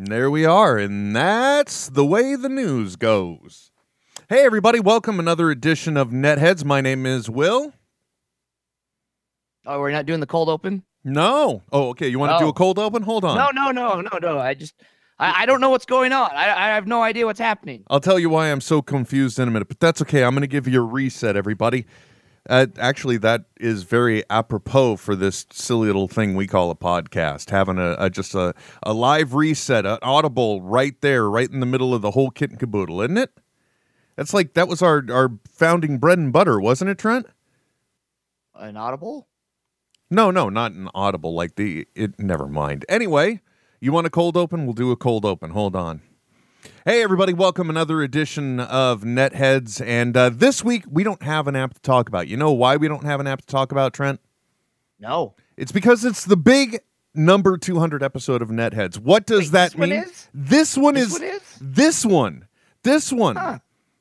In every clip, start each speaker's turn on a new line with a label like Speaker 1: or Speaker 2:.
Speaker 1: There we are, and that's the way the news goes. Hey, everybody, welcome another edition of Netheads. My name is Will.
Speaker 2: Oh, we're not doing the cold open?
Speaker 1: No. Oh, okay. You want to do
Speaker 2: Oh.
Speaker 1: a cold open? Hold on.
Speaker 2: No, no, no, no, no. I just, I, I don't know what's going on. I, I have no idea what's happening.
Speaker 1: I'll tell you why I'm so confused in a minute, but that's okay. I'm going to give you a reset, everybody. Uh, actually, that is very apropos for this silly little thing we call a podcast. Having a, a just a, a live reset, an audible right there, right in the middle of the whole kit and caboodle, isn't it? That's like that was our our founding bread and butter, wasn't it, Trent?
Speaker 2: An audible?
Speaker 1: No, no, not an audible like the it. Never mind. Anyway, you want a cold open? We'll do a cold open. Hold on. Hey, everybody! Welcome another edition of Netheads, and uh, this week we don't have an app to talk about. You know why we don't have an app to talk about, Trent?
Speaker 2: No.
Speaker 1: It's because it's the big number 200 episode of Netheads. What does
Speaker 2: Wait,
Speaker 1: that
Speaker 2: this one
Speaker 1: mean?
Speaker 2: is?
Speaker 1: This one
Speaker 2: This
Speaker 1: is
Speaker 2: one is?
Speaker 1: this one. This one.
Speaker 2: Huh.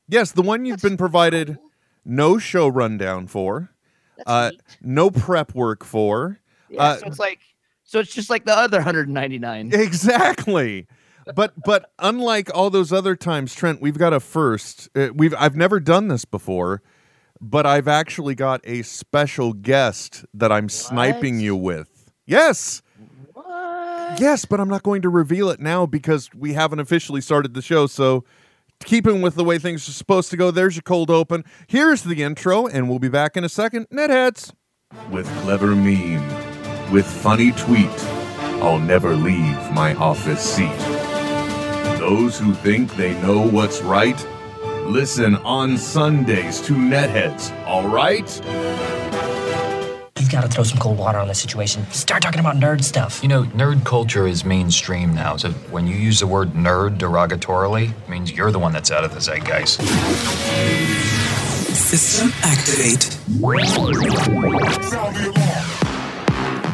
Speaker 1: Yes, the one you've
Speaker 2: That's
Speaker 1: been provided no show rundown for, uh, no prep work for.
Speaker 2: Yeah,
Speaker 1: uh,
Speaker 2: so it's like, so it's just like the other 199.
Speaker 1: Exactly. But but unlike all those other times, Trent, we've got a first. Uh, we've I've never done this before, but I've actually got a special guest that I'm sniping you with. Yes.
Speaker 2: What?
Speaker 1: Yes, but I'm not going to reveal it now because we haven't officially started the show. So, keeping with the way things are supposed to go, there's your cold open. Here's the intro, and we'll be back in a second. Netheads. With clever meme, with funny tweet, I'll never leave my office seat. Those who think they know what's right, listen on Sundays to Netheads, all right?
Speaker 3: You've got to throw some cold water on this situation. Start talking about nerd stuff.
Speaker 4: You know, nerd culture is mainstream now. So when you use the word nerd derogatorily, it means you're the one that's out of the zeitgeist.
Speaker 5: System activate.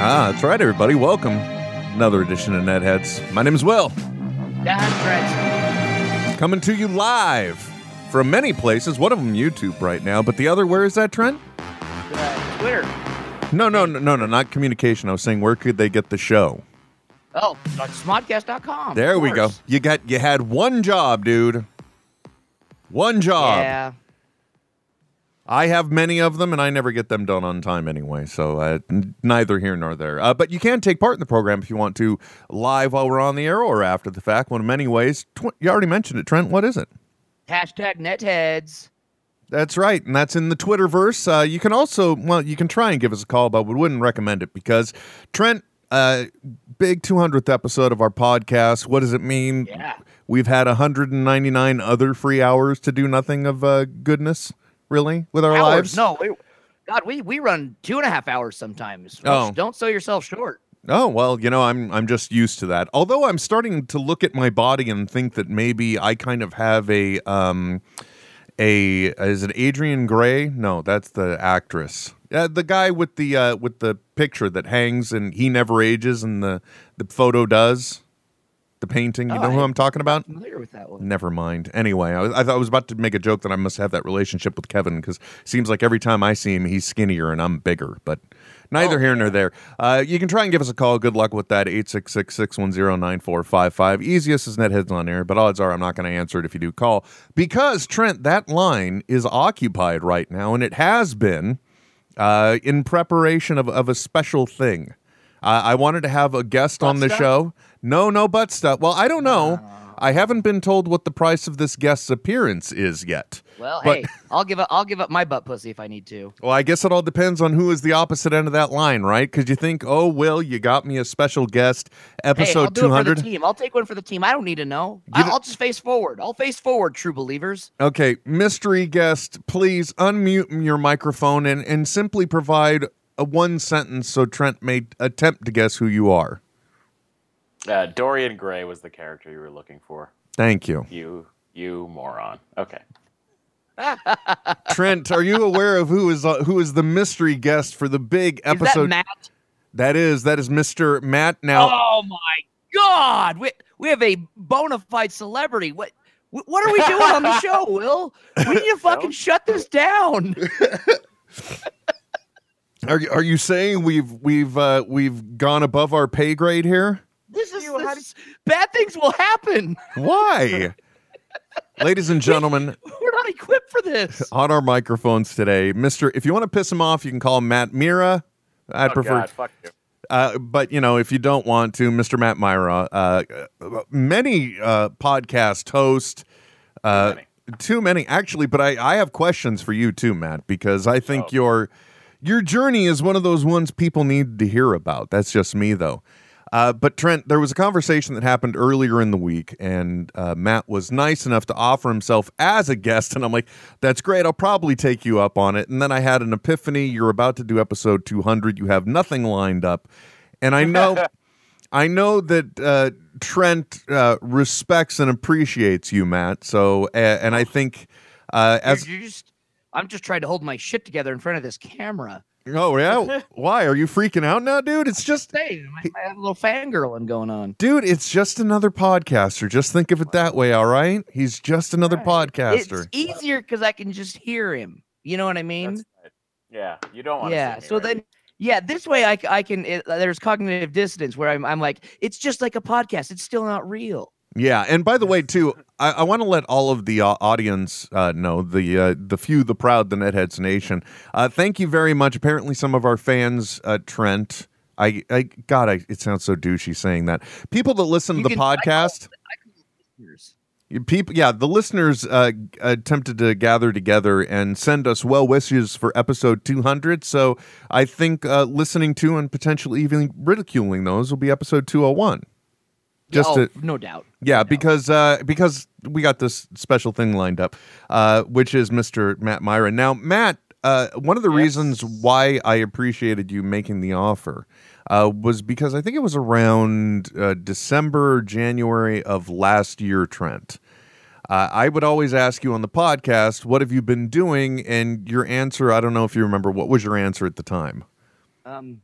Speaker 1: Ah, that's right, everybody. Welcome. Another edition of Netheads. My name is Will.
Speaker 2: That's Trent.
Speaker 1: Coming to you live from many places. One of them YouTube right now, but the other, where is that, Trent?
Speaker 2: Uh, Twitter.
Speaker 1: No, no, no, no, no, not communication. I was saying, where could they get the show?
Speaker 2: Oh, smodcast.com.
Speaker 1: There we go. You got, you had one job, dude. One job.
Speaker 2: Yeah.
Speaker 1: I have many of them, and I never get them done on time anyway. So uh, n- neither here nor there. Uh, but you can take part in the program if you want to, live while we're on the air or after the fact. One of many ways. Tw- you already mentioned it, Trent. What is it?
Speaker 2: Hashtag netheads.
Speaker 1: That's right, and that's in the Twitterverse. Uh, you can also, well, you can try and give us a call, but we wouldn't recommend it because Trent, uh, big 200th episode of our podcast. What does it mean?
Speaker 2: Yeah.
Speaker 1: We've had 199 other free hours to do nothing of uh, goodness, really, with our
Speaker 2: Hours.
Speaker 1: lives.
Speaker 2: No, we, God, we, we run two and a half hours sometimes.
Speaker 1: Oh.
Speaker 2: Don't sell yourself short.
Speaker 1: Oh well, you know, I'm I'm just used to that. Although I'm starting to look at my body and think that maybe I kind of have a um a is it Adrian Gray? No, that's the actress. Yeah, the guy with the uh with the picture that hangs and he never ages and the the photo does. The painting, you
Speaker 2: Oh,
Speaker 1: know who
Speaker 2: I-
Speaker 1: I'm talking about?
Speaker 2: Familiar with that one.
Speaker 1: Never mind. Anyway, I, was- I thought I was about to make a joke that I must have that relationship with Kevin because seems like every time I see him, he's skinnier and I'm bigger. But neither
Speaker 2: Oh,
Speaker 1: here nor there. Uh, you can try and give us a call. Good luck with that. 866 610 9455. Easiest is Netheads on air, but odds are I'm not going to answer it if you do call because, Trent, that line is occupied right now, and it has been uh, in preparation of, of a special thing. Uh, I wanted to have a guest on the show. No, no butt stuff. Well, I don't know. I haven't been told what the price of this guest's appearance is yet.
Speaker 2: Well,
Speaker 1: But-
Speaker 2: hey, I'll give up. I'll give up my butt pussy if I need to.
Speaker 1: Well, I guess it all depends on who is the opposite end of that line, right? Because you think, oh, Will, you got me a special guest,
Speaker 2: hey, I'll
Speaker 1: episode
Speaker 2: do it for
Speaker 1: 200.
Speaker 2: the team. I'll take one for the team. I don't need to know.
Speaker 1: Give
Speaker 2: I, I'll just face forward. I'll face forward, true believers.
Speaker 1: Okay, mystery guest, please unmute your microphone and, and simply provide a one sentence so Trent may attempt to guess who you are.
Speaker 5: Uh, Dorian Gray was the character you were looking for.
Speaker 1: Thank you.
Speaker 5: You, you moron. Okay.
Speaker 1: Trent, are you aware of who is uh, who is the mystery guest for the big
Speaker 2: Is that
Speaker 1: episode?
Speaker 2: Matt?
Speaker 1: that is that is Mr. Matt. Now,
Speaker 2: Oh my God! We we have a bona fide celebrity. What what are we doing on the show, Will? We need to fucking shut this down.
Speaker 1: are you, are you saying we've we've uh, we've gone above our pay grade here?
Speaker 2: This is, this is- bad things will happen.
Speaker 1: Why? Ladies and gentlemen,
Speaker 2: We're not equipped for this.
Speaker 1: on our microphones today, Mr. If you want to piss him off, you can call him Matt Mira. I'd
Speaker 5: Oh,
Speaker 1: prefer
Speaker 5: God, fuck you.
Speaker 1: Uh, but you know, if you don't want to, Mr. Matt Mira, uh, uh, many uh, podcast host, uh,
Speaker 5: many.
Speaker 1: too many actually. But I, I have questions for you too, Matt, because I think
Speaker 5: Oh.
Speaker 1: your your journey is one of those ones people need to hear about. That's just me, though. Uh, but Trent, there was a conversation that happened earlier in the week, and uh, Matt was nice enough to offer himself as a guest, and I'm like, "That's great. I'll probably take you up on it." And then I had an epiphany. You're about to do episode 200. You have nothing lined up, and I know, I know that uh, Trent uh, respects and appreciates you, Matt. So, uh, and I think uh,
Speaker 2: You're-
Speaker 1: as
Speaker 2: you're just, I'm just trying to hold my shit together in front of this camera.
Speaker 1: Oh yeah, why are you freaking out now, dude? It's just
Speaker 2: Hey, I I have a little fangirling going on.
Speaker 1: Dude, it's just another podcaster. Just think of it that way, all right? He's just another podcaster.
Speaker 2: It's easier because I can just hear him. You know what I mean?
Speaker 5: That's right. Yeah, you don't want.
Speaker 2: yeah.
Speaker 5: To see me,
Speaker 2: So
Speaker 5: right?
Speaker 2: then, yeah, this way I, I can. It, there's cognitive dissonance where I'm, I'm like, it's just like a podcast. It's still not real.
Speaker 1: Yeah, and by the way, too, I, I want to let all of the uh, audience uh, know the uh, the few, the proud, the Netheads Nation. Uh, thank you very much. Apparently, some of our fans, uh, Trent. I, I God, I, it sounds so douchey saying that. People that listen to the
Speaker 2: can- I call-
Speaker 1: podcast,
Speaker 2: Listeners.
Speaker 1: People yeah the listeners uh attempted to gather together and send us well wishes for episode 200 so i think uh listening to and potentially even ridiculing those will be episode 201 just
Speaker 2: oh,
Speaker 1: to
Speaker 2: no doubt.
Speaker 1: yeah because uh because we got this special thing lined up uh which is mr matt mira now matt uh one of the reasons why i appreciated you making the offer uh, was because I think it was around uh, December, January of last year, Trent. Uh, I would always ask you on the podcast, "What have you been doing?" And your answer, I don't know if you remember. What was your answer at the time?
Speaker 2: Um,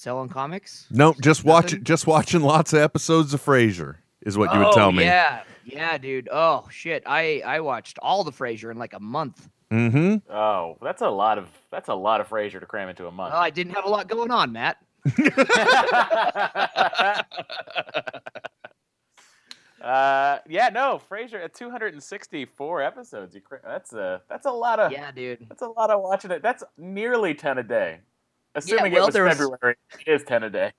Speaker 2: selling comics.
Speaker 1: No, just watch, just watching lots of episodes of Frasier is what you would
Speaker 2: oh,
Speaker 1: tell me.
Speaker 2: Yeah, yeah, dude. Oh shit, I I watched all the Frasier in like a month.
Speaker 1: Mm-hmm.
Speaker 5: Oh, that's a lot of that's a lot of Frasier to cram into a month.
Speaker 2: Oh, I didn't have a lot going on, Matt.
Speaker 5: uh, yeah, no, Frasier at 264 episodes. You cra- that's a that's a lot of
Speaker 2: Yeah, dude.
Speaker 5: that's a lot of watching it. That's nearly 10 a day. Assuming
Speaker 2: well,
Speaker 5: it was
Speaker 2: there was-
Speaker 5: February, it is 10 a day.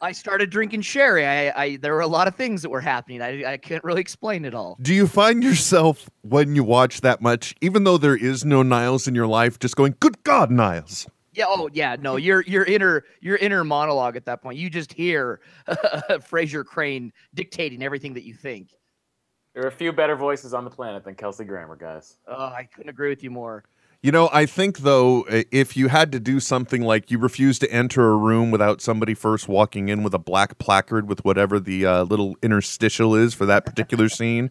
Speaker 2: I started drinking sherry. I, I there were a lot of things that were happening. I I can't really explain it all.
Speaker 1: Do you find yourself when you watch that much, even though there is no Niles in your life, just going, "Good God, Niles"?
Speaker 2: Yeah. Oh, yeah. No, your your inner your inner monologue at that point. You just hear Frasier Crane dictating everything that you think.
Speaker 5: There are a few better voices on the planet than Kelsey Grammer, guys.
Speaker 2: Oh, I couldn't agree with you more.
Speaker 1: You know, I think though, if you had to do something like you refuse to enter a room without somebody first walking in with a black placard with whatever the uh, little interstitial is for that particular scene,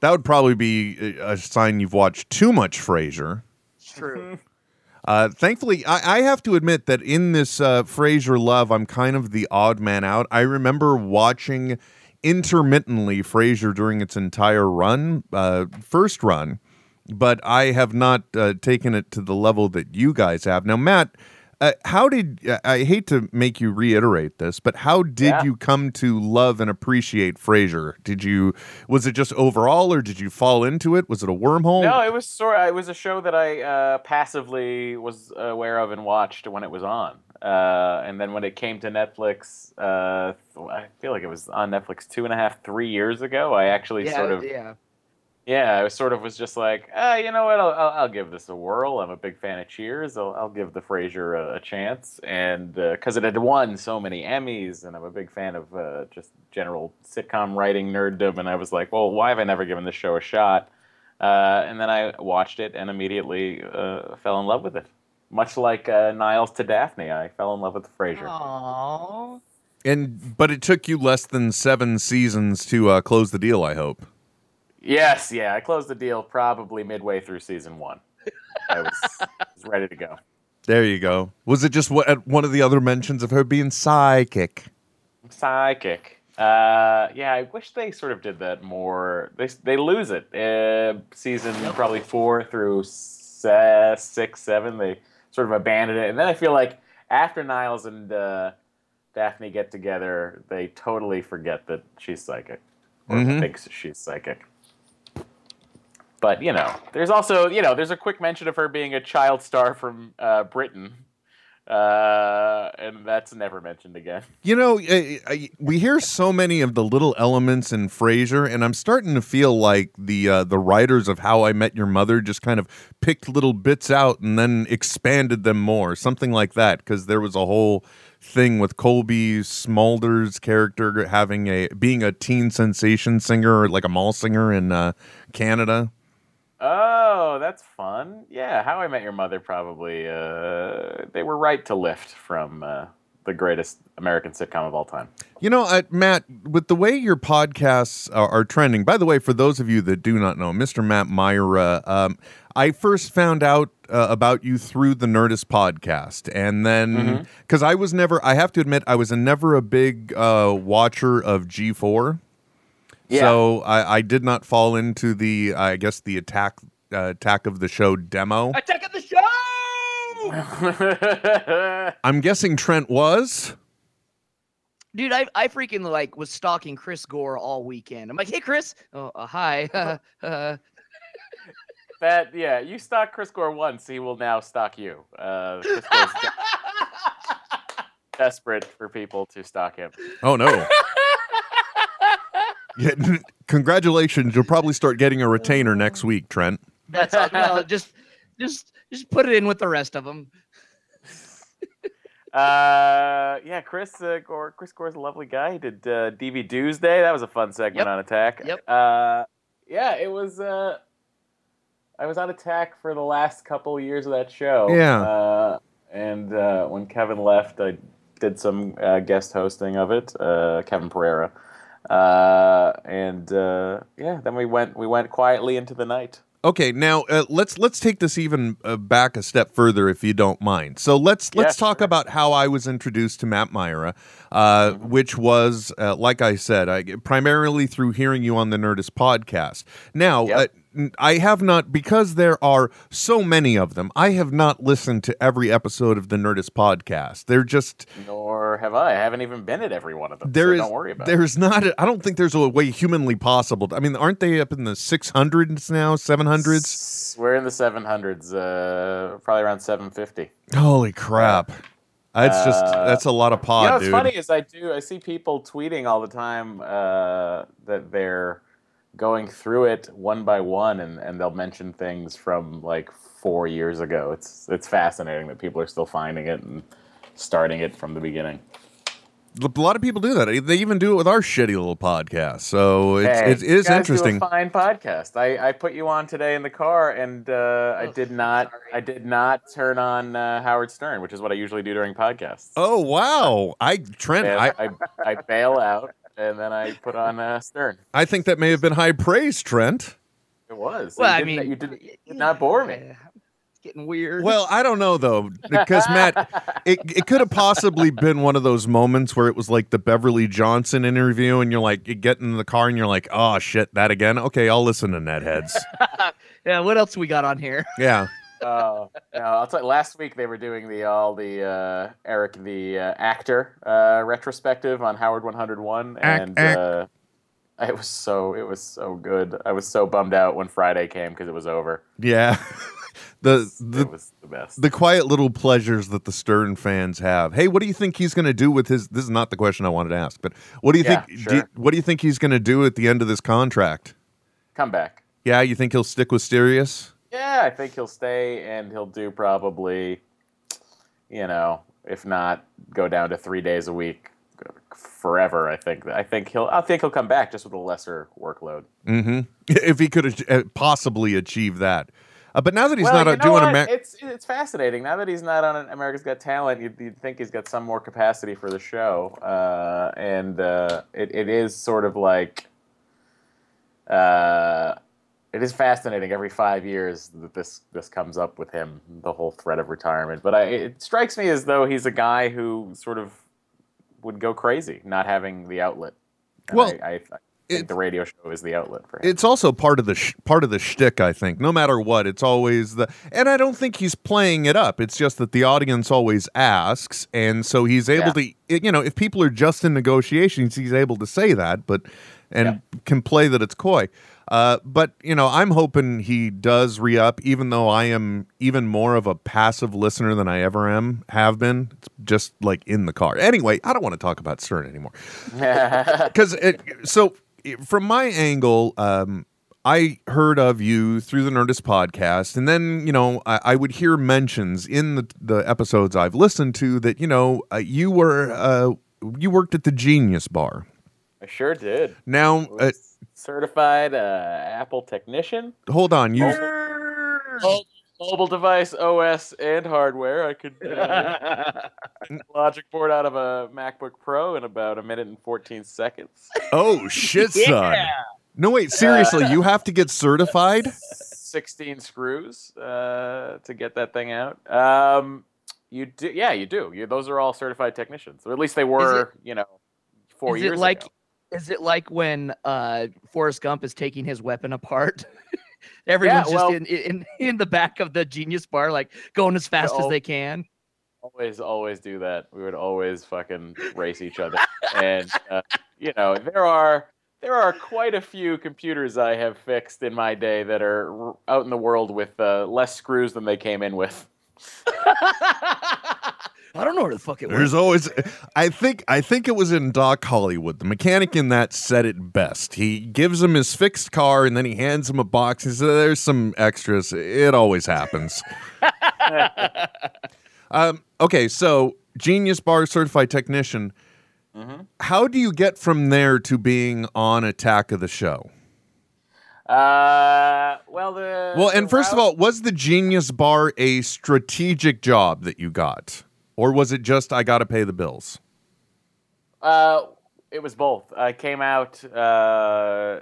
Speaker 1: that would probably be a a sign you've watched too much Frasier.
Speaker 2: It's true.
Speaker 1: Uh, thankfully, I, I have to admit that in this uh, Frasier love, I'm kind of the odd man out. I remember watching intermittently Frasier during its entire run, uh, first run, but I have not uh, taken it to the level that you guys have. Now, Matt, uh, how did I hate to make you reiterate this, but how did
Speaker 5: Yeah.
Speaker 1: you come to love and appreciate Frasier? Did you was it just overall, or did you fall into it? Was it a wormhole?
Speaker 5: No, it was sort. It was a show that I uh, passively was aware of and watched when it was on. Uh, and then when it came to Netflix, uh, I feel like it was on Netflix two and a half, three years ago. I actually
Speaker 2: yeah.
Speaker 5: sort of,
Speaker 2: yeah.
Speaker 5: Yeah, I was sort of was just like, ah, you know what? I'll, I'll, I'll give this a whirl. I'm a big fan of Cheers. I'll, I'll give the Frasier a, a chance, and because it had won so many Emmys, and I'm a big fan of uh, just general sitcom writing nerddom, and I was like, well, why have I never given this show a shot? Uh, and then I watched it and immediately uh, fell in love with it. Much like uh, Niles to Daphne, I fell in love with Frasier.
Speaker 2: Aww.
Speaker 1: And but it took you less than seven seasons to uh, close the deal. I hope.
Speaker 5: Yes, yeah, I closed the deal probably midway through season one. I was, was ready to go.
Speaker 1: There you go. Was it just what, one of the other mentions of her being psychic?
Speaker 5: Psychic. Uh, yeah, I wish they sort of did that more. They they lose it. Uh, season probably four through se- six, seven. They sort of abandon it, and then I feel like after Niles and uh, Daphne get together, they totally forget that she's psychic or
Speaker 1: Mhm.
Speaker 5: thinks she's psychic. But you know, there's also you know, there's a quick mention of her being a child star from uh, Britain, uh, and that's never mentioned again.
Speaker 1: You know, I, I, we hear so many of the little elements in Frasier, and I'm starting to feel like the uh, the writers of How I Met Your Mother just kind of picked little bits out and then expanded them more, something like that. Because there was a whole thing with Cobie Smulders' character having a being a teen sensation singer, like a mall singer in uh, Canada.
Speaker 5: Oh, that's fun. Yeah, How I Met Your Mother probably uh, they were right to lift from uh, the greatest American sitcom of all time.
Speaker 1: You know, uh, Matt, with the way your podcasts are, are trending, by the way, for those of you that do not know, Mr. Matt Mira, um, I first found out uh, about you through the Nerdist podcast. And then, because I was never, I have to admit, I was a, never a big uh, watcher of G4.
Speaker 5: Yeah.
Speaker 1: So I, I did not fall into the, I guess, the attack. Uh, attack of the show demo.
Speaker 2: Attack of the show!
Speaker 1: I'm guessing Trent was.
Speaker 2: Dude, I I freaking like was stalking Chris Gore all weekend. I'm like, hey Chris, oh uh, hi. uh,
Speaker 5: that yeah, you stalk Chris Gore once, he will now stalk you. Uh, Chris Gore's de- desperate for people to stalk him.
Speaker 1: Oh no. Yeah, congratulations. You'll probably start getting a retainer next week, Trent.
Speaker 2: That's all, well, just just just put it in with the rest of them.
Speaker 5: Uh, yeah, Chris uh, Gore. Chris Gore's a lovely guy. He did uh, DV Doomsday. That was a fun segment
Speaker 2: Yep.
Speaker 5: on Attack.
Speaker 2: Yep.
Speaker 5: Uh, yeah, it was. Uh, I was on Attack for the last couple years of that show.
Speaker 1: Yeah.
Speaker 5: Uh, and uh, when Kevin left, I did some uh, guest hosting of it. Uh, Kevin Pereira. Uh, and uh, yeah, then we went we went quietly into the night.
Speaker 1: Okay, now uh, let's let's take this even uh, back a step further, if you don't mind. So let's let's
Speaker 5: Yeah,
Speaker 1: talk
Speaker 5: sure.
Speaker 1: about how I was introduced to Matt Mira, uh,
Speaker 5: Mm-hmm.
Speaker 1: which was, uh, like I said, I, primarily through hearing you on the Nerdist podcast. Now,
Speaker 5: Yep.
Speaker 1: I have not because there are so many of them. I have not listened to every episode of the Nerdist podcast. They're just
Speaker 5: Nor have I. I haven't even been at every one of them.
Speaker 1: there
Speaker 5: so
Speaker 1: is
Speaker 5: don't worry about it.
Speaker 1: there's not a, I don't think there's a way humanly possible. I mean, aren't they up in the 600s now, 700s?
Speaker 5: We're in the 700s, uh, probably around 750.
Speaker 1: Holy crap. That's just that's a lot of pod,
Speaker 5: you know what's
Speaker 1: dude.
Speaker 5: funny is I do I see people tweeting all the time uh, that they're going through it one by one, and, and they'll mention things from like four years ago. It's it's fascinating that people are still finding it and starting it from the beginning.
Speaker 1: A lot of people do that. They even do it with our shitty little podcast. So it's,
Speaker 5: Hey,
Speaker 1: it
Speaker 5: you
Speaker 1: is
Speaker 5: guys
Speaker 1: interesting.
Speaker 5: Do a fine podcast. I, I put you on today in the car, and uh, I
Speaker 2: Oh,
Speaker 5: did not
Speaker 2: sorry.
Speaker 5: I did not turn on uh, Howard Stern, which is what I usually do during podcasts.
Speaker 1: Oh wow! I Trent,
Speaker 5: And
Speaker 1: I,
Speaker 5: I, I bail out, and then I put on uh, Stern.
Speaker 1: I think that may have been high praise, Trent.
Speaker 5: It was.
Speaker 2: Well,
Speaker 5: You
Speaker 2: I
Speaker 5: didn't-
Speaker 2: mean,
Speaker 5: you did, did not bore me.
Speaker 2: It's getting weird.
Speaker 1: Well, I don't know though, because Matt, it, it could have possibly been one of those moments where it was like the Beverly Johnson interview, and you're like, you get in the car and you're like, oh shit, that again. Okay, I'll listen to Netheads.
Speaker 2: yeah, what else we got on here?
Speaker 1: yeah.
Speaker 5: Oh no! I'll tell you. Last week they were doing the all the uh, Eric the uh, actor uh, retrospective on Howard 101, and
Speaker 1: ack.
Speaker 5: uh, it was so it was so good. I was so bummed out when Friday came because it was over.
Speaker 1: Yeah. the the
Speaker 5: it was the best.
Speaker 1: the quiet little pleasures that the Stern fans have. Hey, what do you think he's going to do with his? This is not the question I wanted to ask, but what do you
Speaker 5: Yeah,
Speaker 1: think? do you- what do you think he's going to do at the end of this contract?
Speaker 5: Come back.
Speaker 1: Yeah, you think he'll stick with Sirius?
Speaker 5: Yeah, I think he'll stay and he'll do probably, you know, if not go down to three days a week forever. I think I think he'll I think he'll come back just with a lesser workload.
Speaker 1: Mm-hmm. If he could uh, possibly achieve that. Uh, but now that he's
Speaker 5: well,
Speaker 1: not uh, doing
Speaker 5: what?
Speaker 1: Amer-
Speaker 5: it's it's fascinating. Now that he's not on America's Got Talent, you'd, you'd think he's got some more capacity for the show, uh, and uh, it it is sort of like. It is fascinating every five years that this this comes up with him, the whole threat of retirement. But I, it strikes me as though he's a guy who sort of would go crazy not having the outlet. And
Speaker 1: Well,
Speaker 5: I, I, I
Speaker 1: it-
Speaker 5: the radio show is the outlet for him.
Speaker 1: it's also part of the sh- part of the shtick. I think no matter what, it's always the. And I don't think he's playing it up. It's just that the audience always asks, and so he's able to. You know, if people are just in negotiations, he's able to say that, but and can play that it's coy. Uh, but you know, I'm hoping he does re up, even though I am even more of a passive listener than I ever am have been. It's just like in the car. Anyway, I don't want to talk about Stern anymore because so from my angle um i heard of you through the nerdist podcast and then you know i, I would hear mentions in the, the episodes i've listened to that you know uh, you were uh you worked at the genius bar
Speaker 5: I sure did.
Speaker 1: now uh,
Speaker 5: Certified uh, Apple technician.
Speaker 1: hold on you
Speaker 5: Mo- Mobile device, OS, and hardware. I could uh, logic board out of a MacBook Pro in about a minute and 14 seconds.
Speaker 1: oh shit son no wait seriously you have to get certified
Speaker 5: 16 screws uh, to get that thing out. Um, you do, yeah, you do. You, those are all certified technicians, or at least they were, you know, four
Speaker 2: is
Speaker 5: years
Speaker 2: it like
Speaker 5: ago.
Speaker 2: Is it like when uh Forrest Gump is taking his weapon apart? Everyone's
Speaker 5: well-
Speaker 2: just in, in in the back of the genius bar, like going as fast as they can.
Speaker 5: Always, always do that. We would always fucking race each other, and uh, you know there are there are quite a few computers I have fixed in my day that are out in the world with uh, less screws than they came in with.
Speaker 2: I don't know where the fuck it was.
Speaker 1: There's always, I think, I think it was in Doc Hollywood. The mechanic in that said it best. He gives him his fixed car, and then he hands him a box. He says, "There's some extras." It always happens. um, okay, so Genius Bar certified technician.
Speaker 5: Mm-hmm.
Speaker 1: How do you get from there to being on Attack of the Show?
Speaker 5: Uh, well, the
Speaker 1: Well, and
Speaker 5: the
Speaker 1: first of all, was the Genius Bar a strategic job that you got, or was it just I got to pay the bills?
Speaker 5: Uh, it was both. I came out. Uh,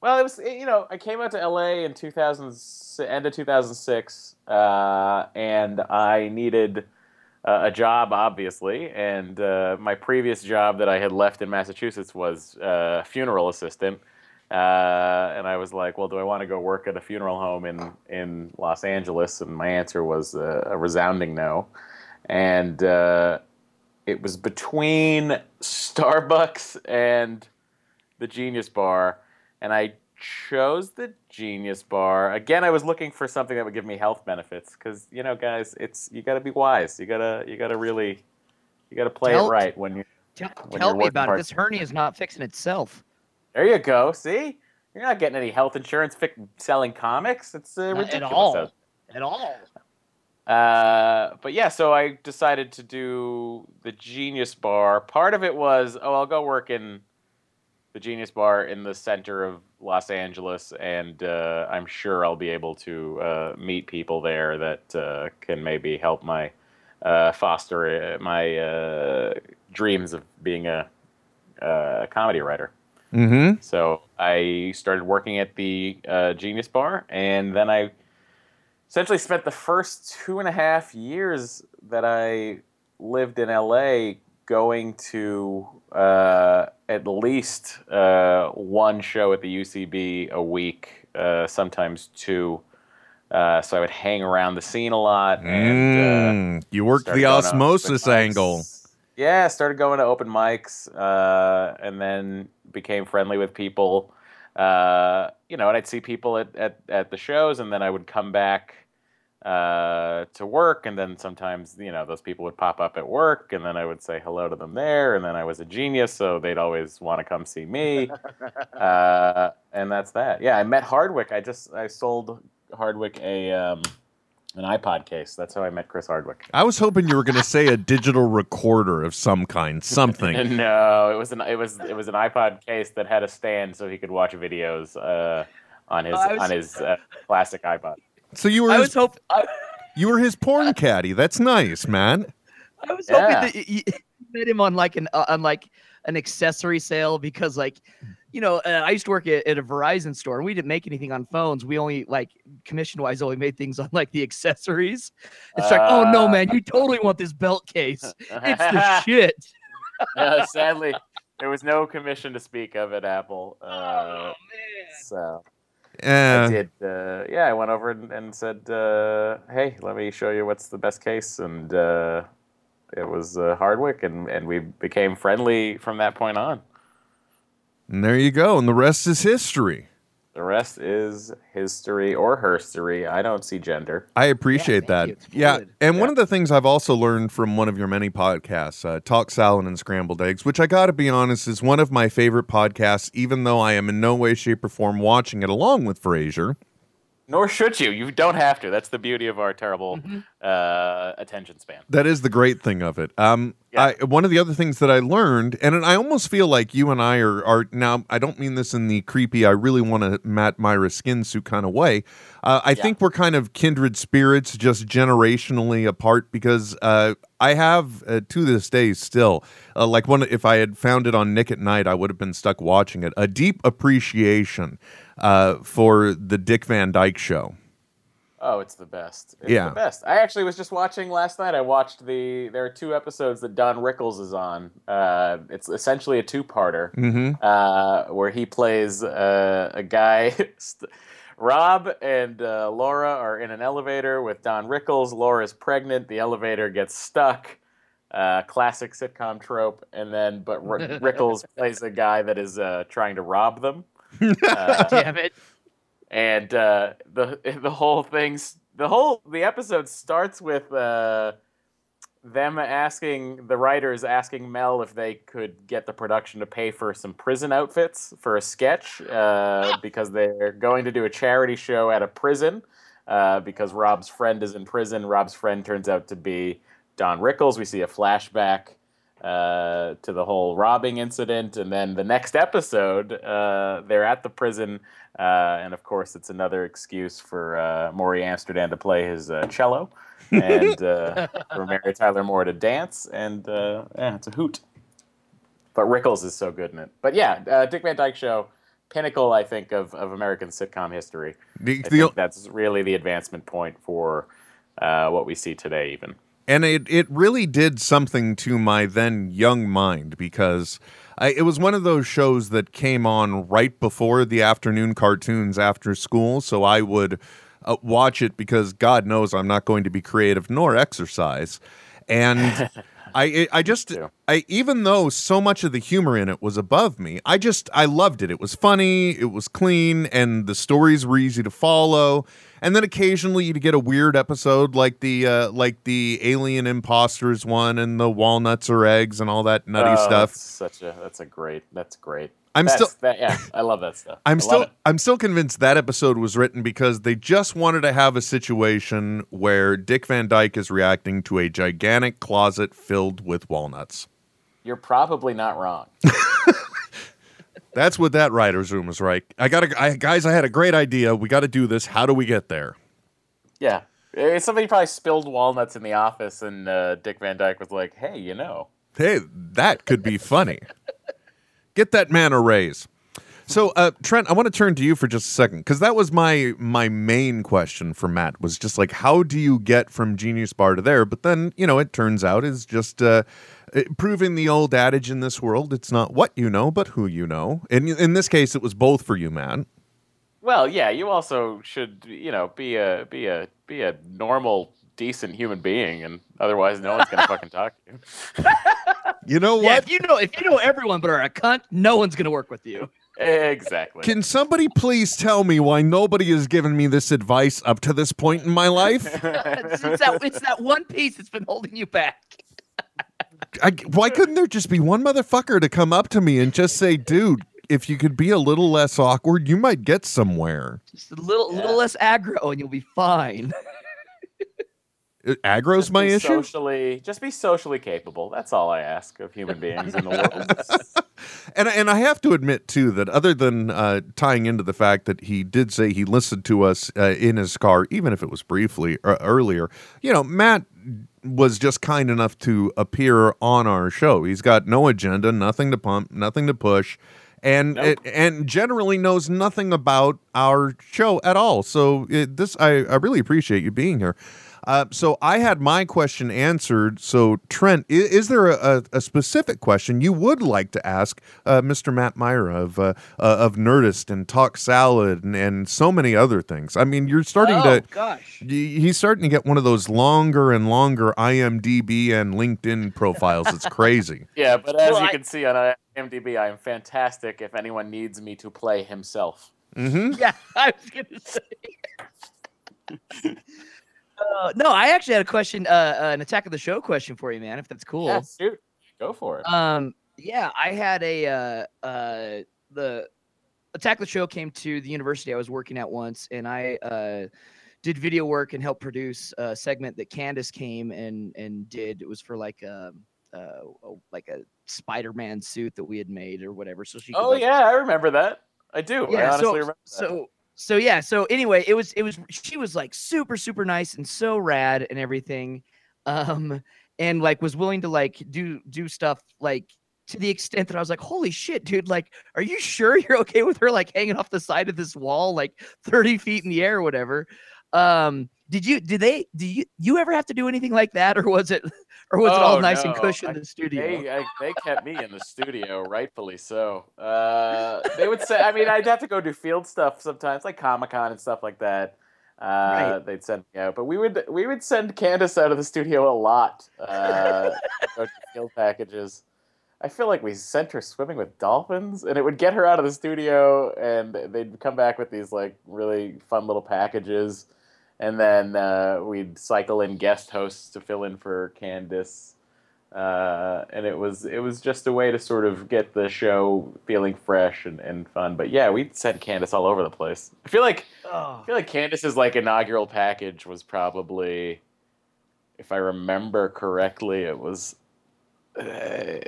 Speaker 5: well, it was you know I came out to LA in 2000 end of 2006, uh, and I needed uh, a job, obviously. And uh, my previous job that I had left in Massachusetts was uh, funeral assistant. Uh, and I was like, well, do I want to go work at a funeral home in, in Los Angeles? And my answer was a resounding no. And uh, it was between Starbucks and the Genius Bar, and I chose the Genius Bar. Again, I was looking for something that would give me health benefits because you know, guys, it's you got to be wise. You gotta you gotta really you gotta play
Speaker 2: Tell-
Speaker 5: it right when you.
Speaker 2: Tell,
Speaker 5: when
Speaker 2: tell me about it. This hernia is not fixing itself.
Speaker 5: There you go. See, you're not getting any health insurance fic- selling comics. It's uh, ridiculous.
Speaker 2: at all. At all.
Speaker 5: Uh, but yeah, so I decided to do the Genius Bar. Part of it was, oh, I'll go work in the Genius Bar in the center of Los Angeles, and uh, I'm sure I'll be able to uh, meet people there that uh, can maybe help my uh, foster uh, my uh, dreams of being a, a comedy writer.
Speaker 1: Mm-hmm.
Speaker 5: So I started working at the uh, Genius Bar, and then I essentially spent the first two and a half years that I lived in LA going to uh, at least uh, one show at the UCB a week, uh, sometimes two. Uh, so I would hang around the scene a lot, and uh,
Speaker 1: Mm, you worked the
Speaker 5: going to open
Speaker 1: osmosis angle.
Speaker 5: Yeah, started going to open mics, uh, and then became friendly with people. Uh, you know, and I'd see people at, at, at the shows, and then I would come back uh, to work, and then sometimes you know those people would pop up at work, and then I would say hello to them there, and then I was a genius, so they'd always want to come see me, uh, and that's that. Yeah, I met Hardwick. I just I sold Hardwick a um, an iPod case. That's how I met Chris Hardwick.
Speaker 1: I was hoping you were going to say a digital recorder of some kind, something.
Speaker 5: No, it was an it was it was an iPod case that had a stand so he could watch videos uh, on his
Speaker 2: Oh, was-
Speaker 5: on his uh, classic iPod.
Speaker 1: So you were
Speaker 2: I
Speaker 1: his,
Speaker 2: was hope I,
Speaker 1: you were his porn caddy. That's nice, man.
Speaker 2: I was
Speaker 5: Yeah.
Speaker 2: hoping that you, you met him on like an uh, on like an accessory sale because like you know uh, I used to work at, at a Verizon store and we didn't make anything on phones. We only like commission wise only made things on like the accessories. It's like oh no
Speaker 5: Uh.
Speaker 2: man, you totally want this belt case. It's the shit.
Speaker 5: no, sadly, there was no commission to speak of at Apple. Uh,
Speaker 2: Oh man.
Speaker 5: so I did. Uh, yeah, I went over and, and said, uh, "Hey, let me show you what's the best case." And uh, it was uh, Hardwick, and, and we became friendly from that point on.
Speaker 1: And there you go, and the rest is history.
Speaker 5: The rest is history or herstory. I don't see gender.
Speaker 1: I appreciate
Speaker 2: thank
Speaker 1: that.
Speaker 2: you. It's
Speaker 1: Yeah, and one of the things I've also learned from one of your many podcasts, uh, Talk Salad and Scrambled Eggs, which I got to be honest is one of my favorite podcasts, even though I am in no way, shape, or form watching it along with Frasier.
Speaker 5: Nor should you. You don't have to. That's the beauty of our terrible
Speaker 2: Mm-hmm.
Speaker 5: uh, attention span.
Speaker 1: That is the great thing of it. Um,
Speaker 5: Yeah.
Speaker 1: I, one of the other things that I learned, and I almost feel like you and I are, are now. I don't mean this in the creepy. I really want to Matt Mira skin suit kind of way. Uh, I
Speaker 5: Yeah.
Speaker 1: think we're kind of kindred spirits, just generationally apart. Because uh, I have uh, to this day still, uh, like one. If I had found it on Nick at Nite, I would have been stuck watching it. A deep appreciation uh, for the Dick Van Dyke Show.
Speaker 5: Oh, it's the best. It's
Speaker 1: Yeah.
Speaker 5: the best. I actually was just watching last night. I watched the. There are two episodes that Don Rickles is on. Uh, it's essentially a two-parter
Speaker 1: Mm-hmm.
Speaker 5: uh, where he plays uh, a guy. Rob and uh, Laura are in an elevator with Don Rickles. Laura's pregnant. The elevator gets stuck. Uh, classic sitcom trope. And then, but R- Rickles plays a guy that is uh, trying to rob them. Uh,
Speaker 2: Damn it.
Speaker 5: and uh, the the whole thing's the whole the episode starts with uh, them asking the writers asking Mel if they could get the production to pay for some prison outfits for a sketch uh, because they're going to do a charity show at a prison uh, because Rob's friend is in prison. Rob's friend turns out to be Don Rickles. We see a flashback uh, to the whole robbing incident, and then the next episode, uh, they're at the prison, uh, and of course, it's another excuse for uh, Morey Amsterdam to play his uh, cello, and uh, for Mary Tyler Moore to dance, and uh, yeah, it's a hoot. But Rickles is so good in it. But yeah, uh, Dick Van Dyke Show, pinnacle, I think, of, of American sitcom history.
Speaker 1: The,
Speaker 5: I
Speaker 1: the,
Speaker 5: think that's really the advancement point for uh, what we see today, even.
Speaker 1: And it it really did something to my then young mind because I, it was one of those shows that came on right before the afternoon cartoons after school, so I would uh, watch it because God knows I'm not going to be creative nor exercise, and. I I just
Speaker 5: too.
Speaker 1: I even though so much of the humor in it was above me, I just I loved it. It was funny, it was clean, and the stories were easy to follow. And then occasionally you'd get a weird episode like the uh, like the alien imposters one and the walnuts or eggs and all that nutty
Speaker 5: Oh,
Speaker 1: stuff.
Speaker 5: That's such a that's a great that's great.
Speaker 1: I'm
Speaker 5: That's-
Speaker 1: still-
Speaker 5: that, yeah, I love that stuff.
Speaker 1: I'm
Speaker 5: I
Speaker 1: still. I'm still convinced that episode was written because they just wanted to have a situation where Dick Van Dyke is reacting to a gigantic closet filled with walnuts.
Speaker 5: You're probably not wrong.
Speaker 1: That's what that writer's room was right. I got to, I, guys. I had a great idea. We got to do this. How do we get there?
Speaker 5: Yeah, Eh, somebody probably spilled walnuts in the office, and uh, Dick Van Dyke was like, "Hey, you know."
Speaker 1: Hey, that could be funny. Get that man a raise. So, uh, Trent, I want to turn to you for just a second because that was my my main question for Matt was just like, how do you get from Genius Bar to there? But then, you know, it turns out is just uh, proving the old adage in this world: it's not what you know, but who you know. And in this case, it was both for you, Matt.
Speaker 5: Well, yeah, you also should, you know, be a be a be a normal, decent human being, and otherwise, no one's gonna fucking talk to you.
Speaker 1: You know
Speaker 2: Yeah,
Speaker 1: what?
Speaker 2: if you know if you know everyone but are a cunt, no one's gonna work with you.
Speaker 5: exactly.
Speaker 1: Can somebody please tell me why nobody has given me this advice up to this point in my life?
Speaker 2: It's, it's that it's that one piece that's been holding you back.
Speaker 1: I, why couldn't there just be one motherfucker to come up to me and just say, dude, if you could be a little less awkward, you might get somewhere.
Speaker 2: Just a little
Speaker 5: Yeah.
Speaker 2: little less aggro and you'll be fine.
Speaker 1: Aggro's
Speaker 5: Just
Speaker 1: my
Speaker 5: be
Speaker 1: issue.
Speaker 5: Socially, just be socially capable. That's all I ask of human beings in the world.
Speaker 1: And and I have to admit too that other than uh, tying into the fact that he did say he listened to us uh, in his car, even if it was briefly uh, earlier, you know, Matt was just kind enough to appear on our show. He's got no agenda, nothing to pump, nothing to push, and
Speaker 5: Nope.
Speaker 1: it, and generally knows nothing about our show at all. So it, this I, I really appreciate you being here. Uh, so I had my question answered. So Trent, is, is there a, a, a specific question you would like to ask uh, Mr. Matt Mira of uh, uh, of Nerdist and Talk Salad and, and so many other things? I mean, you're starting
Speaker 2: oh
Speaker 1: to
Speaker 2: gosh.
Speaker 1: he's starting to get one of those longer and longer IMDb and LinkedIn profiles. It's crazy.
Speaker 5: yeah, but as
Speaker 2: Well,
Speaker 5: you
Speaker 2: I-
Speaker 5: can see on IMDb, I am fantastic. If anyone needs me to play himself,
Speaker 1: hmm
Speaker 2: Yeah, I was gonna say. uh, no, I actually had a question, uh, uh, an attack of the show question for you, man. If that's cool.
Speaker 5: yeah, shoot, go for it.
Speaker 2: Um, yeah, I had a uh, uh, the Attack of the Show came to the university I was working at once, and I uh, did video work and helped produce a segment that Candace came and and did. It was for like a, uh, like a Spider-Man suit that we had made or whatever. So she. Could,
Speaker 5: oh
Speaker 2: like,
Speaker 5: yeah, I remember that. I do. I
Speaker 2: yeah
Speaker 5: honestly
Speaker 2: so
Speaker 5: remember that.
Speaker 2: so so yeah so anyway it was it was she was like super super nice and so rad and everything um and like was willing to like do do stuff like to the extent that I was like, holy shit, dude, like, are you sure you're okay with her like hanging off the side of this wall, like 30 feet in the air or whatever? Um, did you did they do you you ever have to do anything like that, or was it or was it all
Speaker 5: Oh,
Speaker 2: nice and
Speaker 5: no.
Speaker 2: cush in the studio?
Speaker 5: They, I, they kept me in the studio, rightfully so. Uh, they would say, I mean, I'd have to go do field stuff sometimes, like Comic Con and stuff like that. Uh,
Speaker 2: Right.
Speaker 5: They'd send me out, but we would we would send Candace out of the studio a lot. Uh, to go do field packages. I feel like we sent her swimming with dolphins, and it would get her out of the studio, and they'd come back with these like really fun little packages, and then uh, we'd cycle in guest hosts to fill in for Candace uh, and it was it was just a way to sort of get the show feeling fresh and, and fun. But yeah, we sent Candace all over the place. I feel like
Speaker 2: Oh.
Speaker 5: I feel like Candace's like inaugural package was probably, if I remember correctly, it was uh,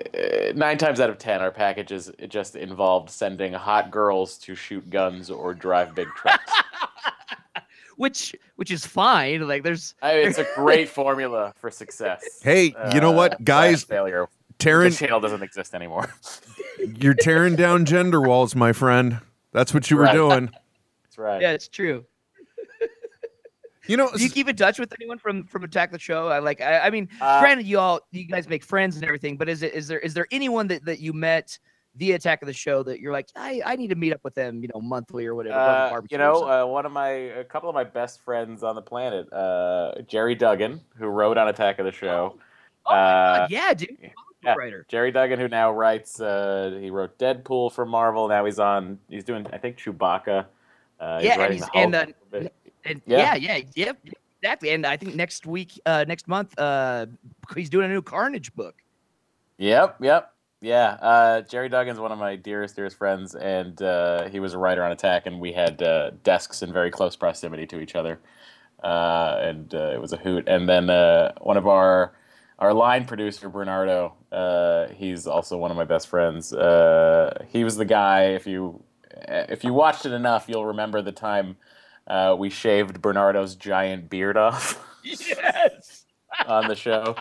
Speaker 5: nine times out of ten our packages it just involved sending hot girls to shoot guns or drive big trucks.
Speaker 2: which which is fine. Like there's
Speaker 5: I mean, it's a great formula for success.
Speaker 1: Hey, you know what,
Speaker 5: Uh,
Speaker 1: guys?
Speaker 5: failure.
Speaker 1: Tearing,
Speaker 5: the doesn't exist anymore.
Speaker 1: you're tearing down gender walls, my friend. That's what you were
Speaker 5: Right.
Speaker 1: doing.
Speaker 5: That's right.
Speaker 2: yeah, it's true.
Speaker 1: You know,
Speaker 2: Do you keep in touch with anyone from from Attack the Show? I like. I, I mean,
Speaker 5: Uh,
Speaker 2: granted, you all you guys make friends and everything, but is it is there is there anyone that that you met via Attack of the Show that you're like, I I need to meet up with them, you know, monthly or whatever.
Speaker 5: Uh, you know, uh, one of my, a couple of my best friends on the planet, uh, Gerry Duggan, who wrote on Attack of the Show.
Speaker 2: oh my
Speaker 5: uh,
Speaker 2: God, yeah, dude,
Speaker 5: yeah.
Speaker 2: writer.
Speaker 5: Gerry Duggan, who now writes, uh, he wrote Deadpool for Marvel. Now he's on, he's doing, I think, Chewbacca. Uh,
Speaker 2: Yeah, and he's-
Speaker 5: the
Speaker 2: and,
Speaker 5: Hulk a bit.
Speaker 2: And
Speaker 5: Yeah.
Speaker 2: yeah, yeah, yep, exactly. And I think next week, uh, next month, uh, he's doing a new Carnage book.
Speaker 5: Yep, yep, yeah. Uh, Gerry Duggan's one of my dearest, dearest friends, and uh, he was a writer on Attack, and we had uh, desks in very close proximity to each other, uh, and uh, it was a hoot. And then uh, one of our our line producer, Bernardo, uh, he's also one of my best friends. Uh, he was the guy. If you if you watched it enough, you'll remember the time uh, we shaved Bernardo's giant beard off.
Speaker 2: Yes.
Speaker 5: on the show.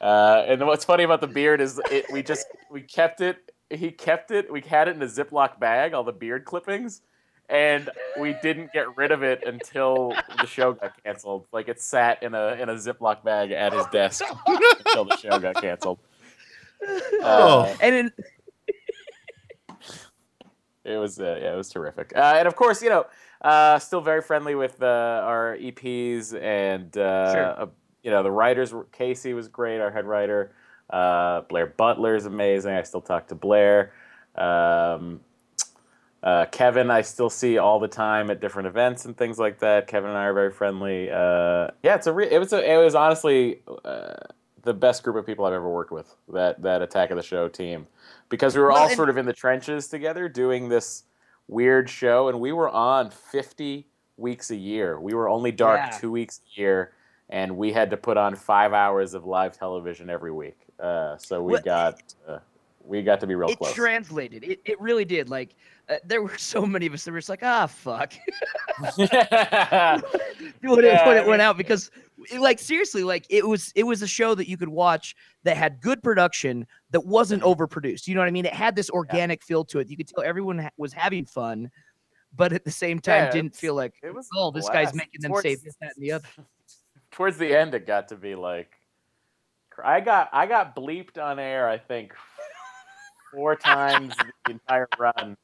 Speaker 5: Uh, and what's funny about the beard is it, we just we kept it. He kept it. We had it in a Ziploc bag, all the beard clippings, and we didn't get rid of it until the show got canceled. Like it sat in a in a Ziploc bag at his desk until the show got canceled.
Speaker 1: Oh.
Speaker 5: Uh,
Speaker 2: And then
Speaker 5: it was uh, yeah, it was terrific. Uh, and of course, you know, uh, still very friendly with uh, our EPs and uh,
Speaker 2: Sure.
Speaker 5: You know the writers. were- Casey was great, our head writer. Uh, Blair Butler is amazing. I still talk to Blair. Um, uh, Kevin, I still see all the time at different events and things like that. Kevin and I are very friendly. Uh, yeah, it's a re- it was a, it was honestly uh, the best group of people I've ever worked with. That that Attack of the Show team, because we were
Speaker 2: Well,
Speaker 5: all sort of in the trenches together doing this weird show, and we were on fifty weeks a year. We were only dark
Speaker 2: Yeah.
Speaker 5: two weeks a year, and we had to put on five hours of live television every week. Uh, so we
Speaker 2: Well,
Speaker 5: got uh, we got to be real
Speaker 2: it
Speaker 5: close.
Speaker 2: translated. It, it really did. Like uh, there were so many of us that were just like, ah, fuck.
Speaker 5: yeah,
Speaker 2: when,
Speaker 5: Yeah,
Speaker 2: it, when it went out because it- like seriously like it was it was a show that you could watch that had good production that wasn't
Speaker 5: Mm-hmm.
Speaker 2: overproduced you know what i mean it had this organic feel to it you could tell everyone ha- was having fun but at the same time
Speaker 5: Yeah,
Speaker 2: didn't feel like
Speaker 5: it was
Speaker 2: oh this guy's making them say this that and the other
Speaker 5: towards the end it got to be like I got I got bleeped on air I think four times the entire run.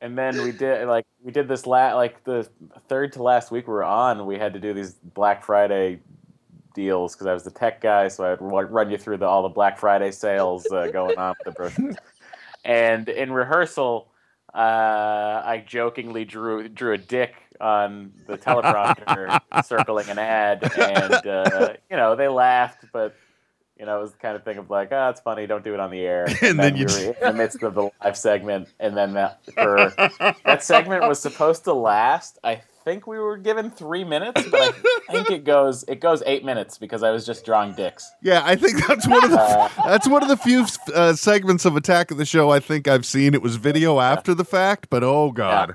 Speaker 5: And then we did like we did this la- like the third to last week we were on we had to do these Black Friday deals because I was the tech guy so I'd run you through the, all the Black Friday sales uh, going on with the brochures. And in rehearsal uh, I jokingly drew drew a dick on the teleprompter circling an ad, and uh, you know they laughed, but you know it was the kind of thing of like, oh, it's funny, don't do it on the air.
Speaker 1: And then you
Speaker 5: we were in the midst of the live segment, and then that for that segment was supposed to last. I think we were given three minutes, but I think it goes it goes eight minutes because I was just drawing dicks.
Speaker 1: Yeah, I think that's one of the
Speaker 5: Uh,
Speaker 1: that's one of the few uh, segments of Attack of the Show I think I've seen. It was video after the fact, but oh god.
Speaker 5: Yeah,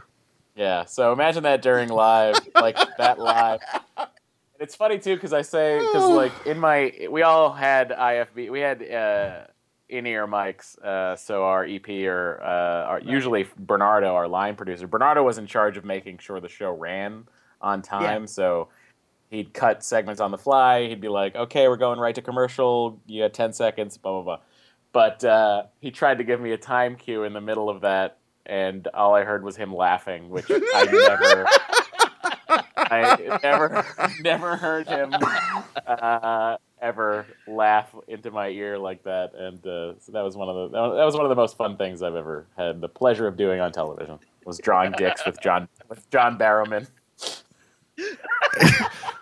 Speaker 5: so imagine that during live, like that live. And it's funny too because I say because like in my we all had IFB, we had uh, in ear mics. Uh, so our EP or uh, our, usually Bernardo, our line producer, Bernardo was in charge of making sure the show ran on time. So he'd cut segments on the fly. He'd be like, "Okay, we're going right to commercial. You got ten seconds." Blah blah blah. But uh, he tried to give me a time cue in the middle of that, and all I heard was him laughing, which I never, I never, never heard him uh, ever laugh into my ear like that. And uh, so that was one of the that was one of the most fun things I've ever had the pleasure of doing on television. Was drawing dicks with John with John Barrowman.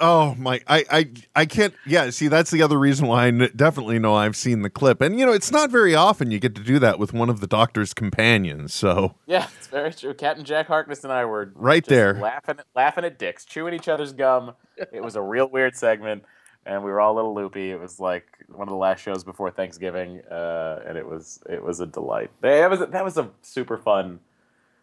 Speaker 1: Oh my! I, I I can't. Yeah, see, that's the other reason why I n- definitely know I've seen the clip, and you know, it's not very often you get to do that with one of the Doctor's companions. So
Speaker 5: Yeah, it's very true. Captain Jack Harkness and I were
Speaker 1: Right there.
Speaker 5: laughing, laughing at dicks, chewing each other's gum. It was a real weird segment, and we were all a little loopy. It was like one of the last shows before Thanksgiving, uh, and it was it was a delight. That was that was a super fun.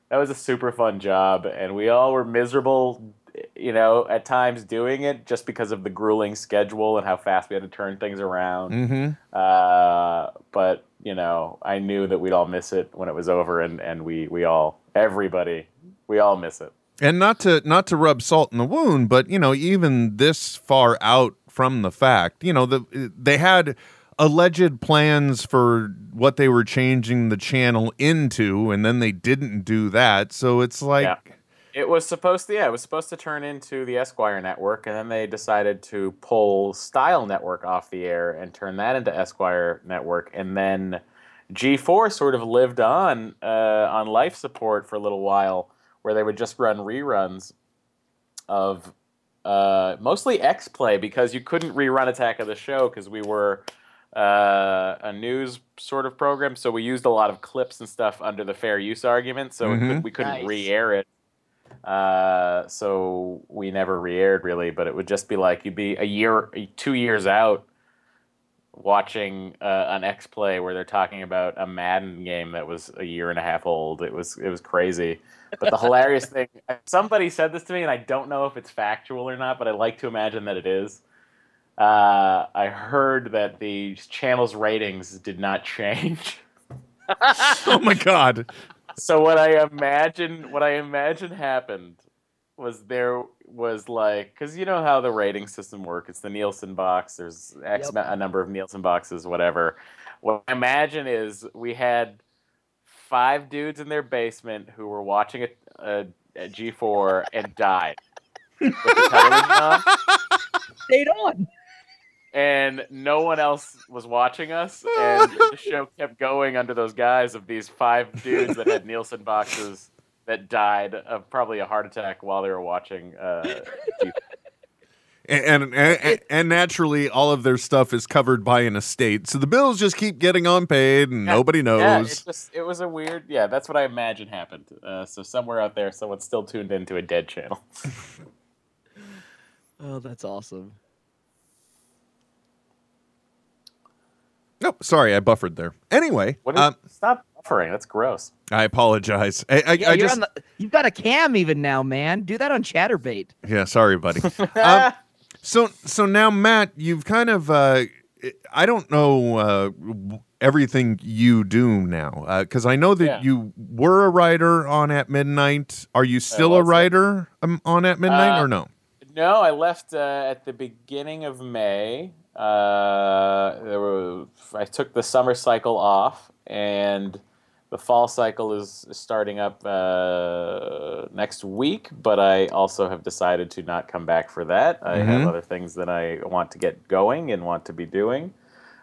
Speaker 5: That was a super fun job, and we all were miserable, you know, at times doing it just because of the grueling schedule and how fast we had to turn things around.
Speaker 1: mhm.
Speaker 5: Uh, but you know, I knew that we'd all miss it when it was over, and, and we we all everybody we all miss it.
Speaker 1: and not to not to rub salt in the wound, but you know, even this far out from the fact, you know, the they had alleged plans for what they were changing the channel into, and then they didn't do that. So it's like.
Speaker 5: Yeah. It was supposed to yeah, it was supposed to turn into the Esquire network, and then they decided to pull Style Network off the air and turn that into Esquire network, and then G4 sort of lived on uh, on life support for a little while, where they would just run reruns of uh, mostly X Play because you couldn't rerun Attack of the Show because we were uh, a news sort of program, so we used a lot of clips and stuff under the fair use argument, so it
Speaker 1: Mhm.
Speaker 5: could, we couldn't
Speaker 2: Nice.
Speaker 5: re-air it. Uh, so we never re-aired really, but it would just be like you'd be a year, two years out watching uh, an X Play where they're talking about a Madden game that was a year and a half old. It was it was crazy. But the hilarious thing, somebody said this to me, and I don't know if it's factual or not, but I like to imagine that it is. Uh, I heard that the channel's ratings did not change.
Speaker 1: oh my god!
Speaker 5: So what I imagine, what I imagine happened was there was like, because you know how the rating system works. It's the Nielsen box. There's X
Speaker 2: Yep.
Speaker 5: ma- a number of Nielsen boxes, whatever. What I imagine is we had five dudes in their basement who were watching a, a, a G4 and died with the television on.
Speaker 2: stayed on
Speaker 5: and no one else was watching us and the show kept going under those guys of these five dudes that had nielsen boxes that died of probably a heart attack while they were watching uh,
Speaker 1: And, and, and and naturally, all of their stuff is covered by an estate, so the bills just keep getting unpaid, and nobody knows.
Speaker 5: yeah it, just, it was a weird yeah that's what i imagine happened uh, so somewhere out there someone's still tuned into a dead channel
Speaker 2: Oh, that's awesome.
Speaker 1: Sorry, I buffered there. Anyway,
Speaker 5: What is,
Speaker 1: um,
Speaker 5: stop buffering. That's gross.
Speaker 1: I apologize. I, I,
Speaker 2: Yeah,
Speaker 1: I
Speaker 2: you're
Speaker 1: just
Speaker 2: on the, you've got a cam even now, man. Do that on ChatterBait.
Speaker 1: yeah, sorry, buddy. um, so so now, Matt, you've kind of uh, I don't know uh, everything you do now because I know that
Speaker 5: Yeah.
Speaker 1: you were a writer on at midnight. Are you still a writer um, on at midnight
Speaker 5: Uh,
Speaker 1: or no?
Speaker 5: No, I left uh, at the beginning of May. Uh, there were, I took the summer cycle off, and the fall cycle is starting up uh, next week. But I also have decided to not come back for that. I have
Speaker 1: Mhm.
Speaker 5: other things that I want to get going and want to be doing.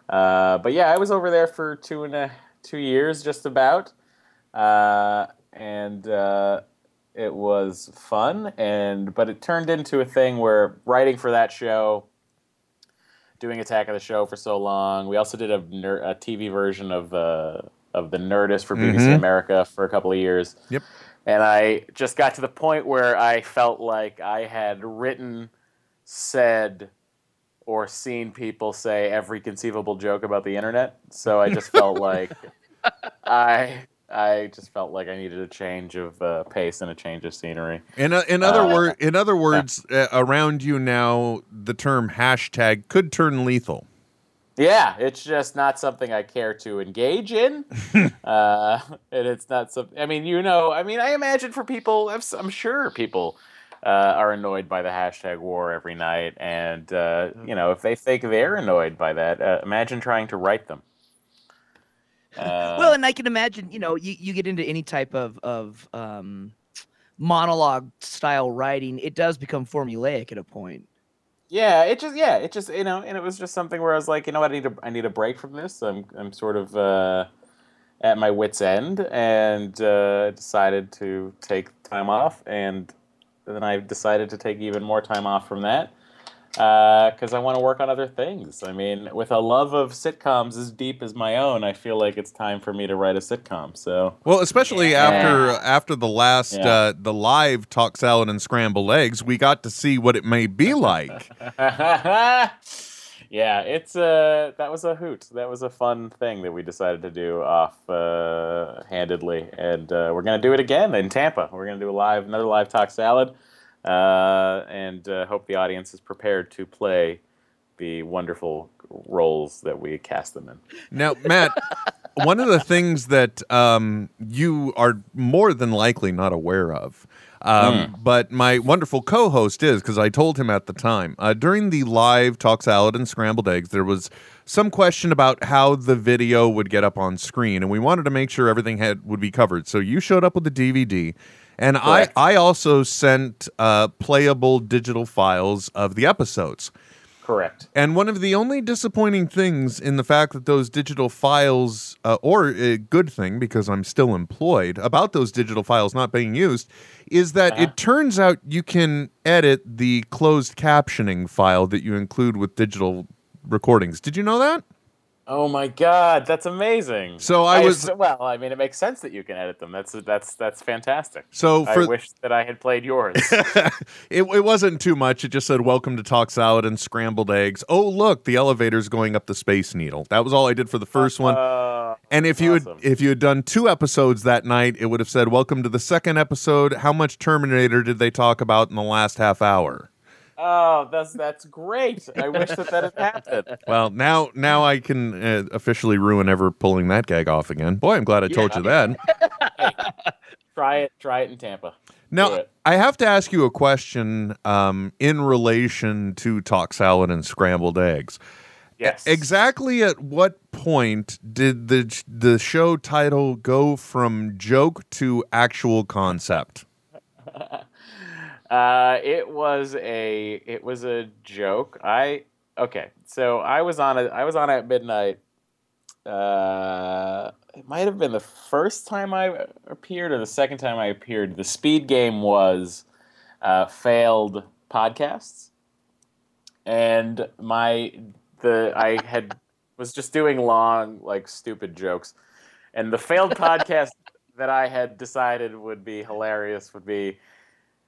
Speaker 5: Uh, but yeah, I was over there for two and a two years, just about, uh, and. Uh, it was fun and but it turned into a thing where writing for that show doing attack of the show for so long we also did a, ner- a tv version of uh, of the nerdist for bbc
Speaker 1: Mhm.
Speaker 5: america for a couple of years
Speaker 1: Yep.
Speaker 5: and i just got to the point where i felt like i had written said or seen people say every conceivable joke about the internet so i just felt like i I just felt like I needed a change of uh, pace and a change of scenery.
Speaker 1: In o- in other
Speaker 5: uh,
Speaker 1: word, in other words, uh, around you now, the term hashtag could turn lethal.
Speaker 5: Yeah, it's just not something I care to engage in, uh, and it's not something. I mean, you know, I mean, I imagine for people, I'm sure people uh, are annoyed by the hashtag war every night, and uh, you know, if they think they're annoyed by that, uh, imagine trying to write them. Uh,
Speaker 2: well, and I can imagine, you know, you, you get into any type of of um, monologue style writing, it does become formulaic at a point.
Speaker 5: Yeah, it just yeah, it just you know, and it was just something where I was like, you know what, I need a I need a break from this. I'm I'm sort of uh, at my wits end, and uh, decided to take time off, and then I decided to take even more time off from that because I want to work on other things. I mean, with a love of sitcoms as deep as my own, I feel like it's time for me to write a sitcom. So
Speaker 1: Well, especially after after the last
Speaker 5: Yeah.
Speaker 1: uh, the live talk salad and scrambled eggs, we got to see what it may be like.
Speaker 5: yeah, it's uh that was a hoot. That was a fun thing that we decided to do off uh, handedly, and uh, we're gonna do it again in Tampa. We're gonna do a live another live talk salad, uh, and uh, hope the audience is prepared to play the wonderful roles that we cast them in.
Speaker 1: now, Matt, one of the things that um, you are more than likely not aware of. Um, But my wonderful co-host is because I told him at the time uh, during the live talk salad and scrambled eggs, there was some question about how the video would get up on screen, and we wanted to make sure everything had would be covered. So you showed up with the DVD, and I I also sent uh, playable digital files of the episodes.
Speaker 5: Correct.
Speaker 1: And one of the only disappointing things in the fact that those digital files, uh, or a good thing because I'm still employed, about those digital files not being used, is that
Speaker 5: Uh-huh.
Speaker 1: it turns out you can edit the closed captioning file that you include with digital recordings. Did you know that?
Speaker 5: Oh my god, that's amazing.
Speaker 1: So I was-
Speaker 5: ass- well. I mean, it makes sense that you can edit them. That's that's that's fantastic.
Speaker 1: So
Speaker 5: I wish that I had played yours.
Speaker 1: it, it wasn't too much. It just said, Welcome to Talk Salad and Scrambled Eggs. Oh, look, the elevator's going up the Space Needle. That was all I did for the first one.
Speaker 5: Uh,
Speaker 1: And if you
Speaker 5: Awesome.
Speaker 1: had if you had done two episodes that night, it would have said, "Welcome to the second episode. How much Terminator did they talk about in the last half hour?"
Speaker 5: Oh, that's that's great. I wish that that had happened.
Speaker 1: Well, now now I can uh, officially ruin ever pulling that gag off again. Boy, I'm glad I told you that.
Speaker 5: Try it. Try it in Tampa.
Speaker 1: Now. I have to ask you a question um, in relation to talk salad and scrambled eggs.
Speaker 5: Yes.
Speaker 1: Exactly at what point did the the show title go from joke to actual concept?
Speaker 5: Uh, it was a it was a joke. I okay. So I was on a I was on at midnight. Uh, it might have been the first time I appeared or the second time I appeared. The speed game was uh, failed podcasts, and my the I had was just doing long like stupid jokes, and the failed podcast that I had decided would be hilarious would be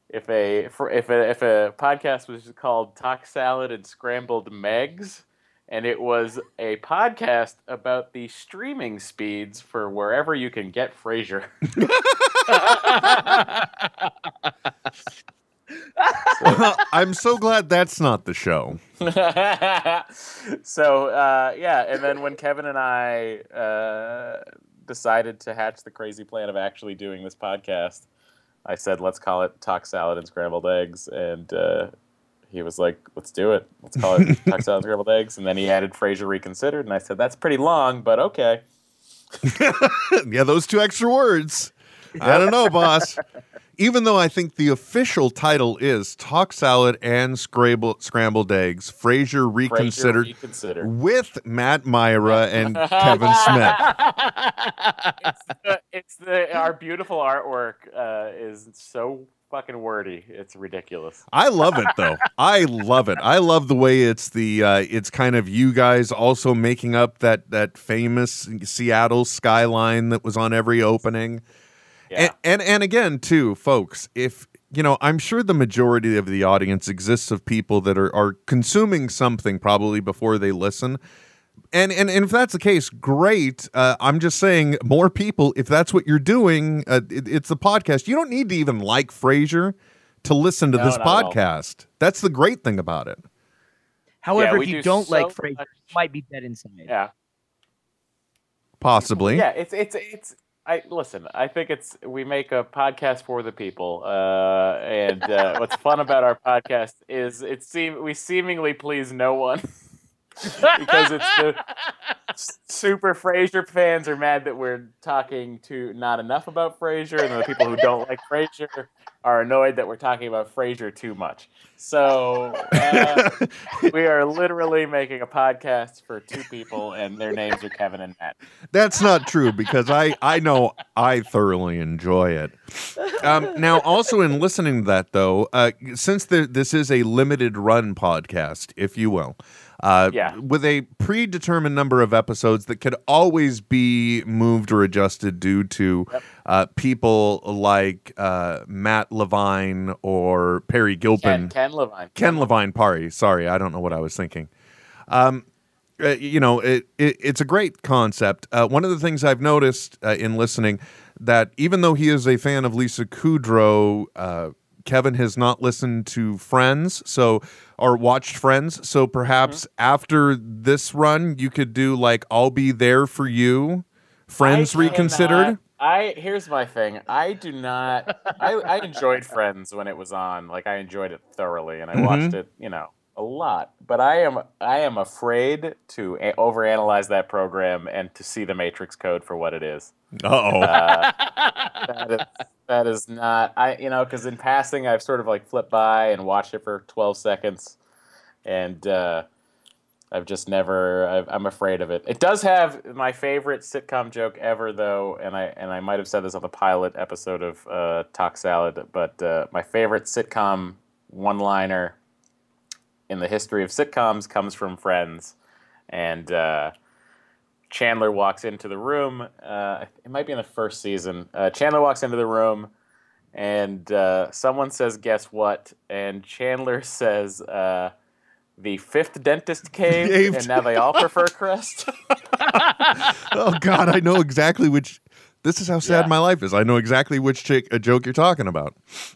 Speaker 5: if a for, if a if a podcast was called Talk Salad and Scrambled Megs, and it was a podcast about the streaming speeds for wherever you can get Frasier.
Speaker 1: I'm so glad that's not the show.
Speaker 5: so uh, yeah, and then when Kevin and I uh, decided to hatch the crazy plan of actually doing this podcast, I said, "Let's call it Talk Salad and Scrambled Eggs," and uh, he was like, "Let's do it. Let's call it Talk Salad and Scrambled Eggs." And then he added Frasier Reconsidered, and I said, "That's pretty long, but okay."
Speaker 1: yeah, those two extra words. I don't know, boss. Even though I think the official title is Talk Salad and Scrambled, scrambled Eggs, Frasier
Speaker 5: Frasier
Speaker 1: Reconsidered,
Speaker 5: Reconsidered.
Speaker 1: with Matt Mira and Kevin Smith.
Speaker 5: the, it's the our beautiful artwork uh, is so fucking wordy. It's ridiculous.
Speaker 1: I love it though. I love it. I love the way it's the uh, it's kind of you guys also making up that that famous Seattle skyline that was on every opening.
Speaker 5: Yeah.
Speaker 1: And, and and again too, folks, if you know, I'm sure the majority of the audience exists of people that are are consuming something probably before they listen. And, and and if that's the case, great. Uh, I'm just saying, more people. If that's what you're doing, uh, it, it's the podcast. You don't need to even like Frasier to listen to
Speaker 5: No,
Speaker 1: this
Speaker 5: not at all.
Speaker 1: podcast. That's the great thing about it.
Speaker 2: However,
Speaker 5: we
Speaker 2: if you
Speaker 5: do
Speaker 2: don't
Speaker 5: so
Speaker 2: like Frasier,
Speaker 5: much-
Speaker 2: you might be dead inside.
Speaker 5: Yeah.
Speaker 1: Possibly.
Speaker 5: Yeah, it's it's it's. I listen. I think it's we make a podcast for the people, uh, and uh, what's fun about our podcast is it seem we seemingly please no one because it's the super Frasier fans are mad that we're talking to not enough about Frasier, and the people who don't like Frasier are annoyed that we're talking about Frasier too much. So uh, we are literally making a podcast for two people, and their names are Kevin and Matt.
Speaker 1: That's not true because I I know I thoroughly enjoy it. Um, now, also in listening to that though, uh, since the, this is a limited run podcast, if you will, uh,
Speaker 5: Yeah.
Speaker 1: with a predetermined number of episodes that could always be moved or adjusted due to uh, people like uh, Matt Levine or Peri Gilpin.
Speaker 5: Ken, Ken Levine.
Speaker 1: Ken Levine Peri. Sorry, I don't know what I was thinking. Um, uh, you know, it, it it's a great concept. Uh, one of the things I've noticed uh, in listening that even though he is a fan of Lisa Kudrow, uh, Kevin has not listened to Friends, so or watched Friends. So perhaps mm-hmm. after this run, you could do like "I'll Be There for You," Friends
Speaker 5: I
Speaker 1: Reconsidered.
Speaker 5: I here's my thing. I do not. I, I enjoyed Friends when it was on. Like I enjoyed it thoroughly, and I mm-hmm. watched it. You know, a lot. But I am I am afraid to a- overanalyze that program and to see the Matrix Code for what it is.
Speaker 1: Uh-oh.
Speaker 5: That is that is not. I you know because in passing I've sort of like flipped by and watched it for twelve seconds, and. uh I've just never. I've, I'm afraid of it. It does have my favorite sitcom joke ever, though, and I and I might have said this on the pilot episode of uh, Talk Salad, but uh, my favorite sitcom one-liner in the history of sitcoms comes from Friends, and uh, Chandler walks into the room. Uh, it might be in the first season. Uh, Chandler walks into the room, and uh, someone says, "Guess what?" And Chandler says. Uh, the fifth dentist caved,
Speaker 1: Caved.
Speaker 5: and now they all prefer Crest.
Speaker 1: oh God, I know exactly which. This is how sad
Speaker 5: Yeah.
Speaker 1: my life is. I know exactly which chick, a joke you're talking about.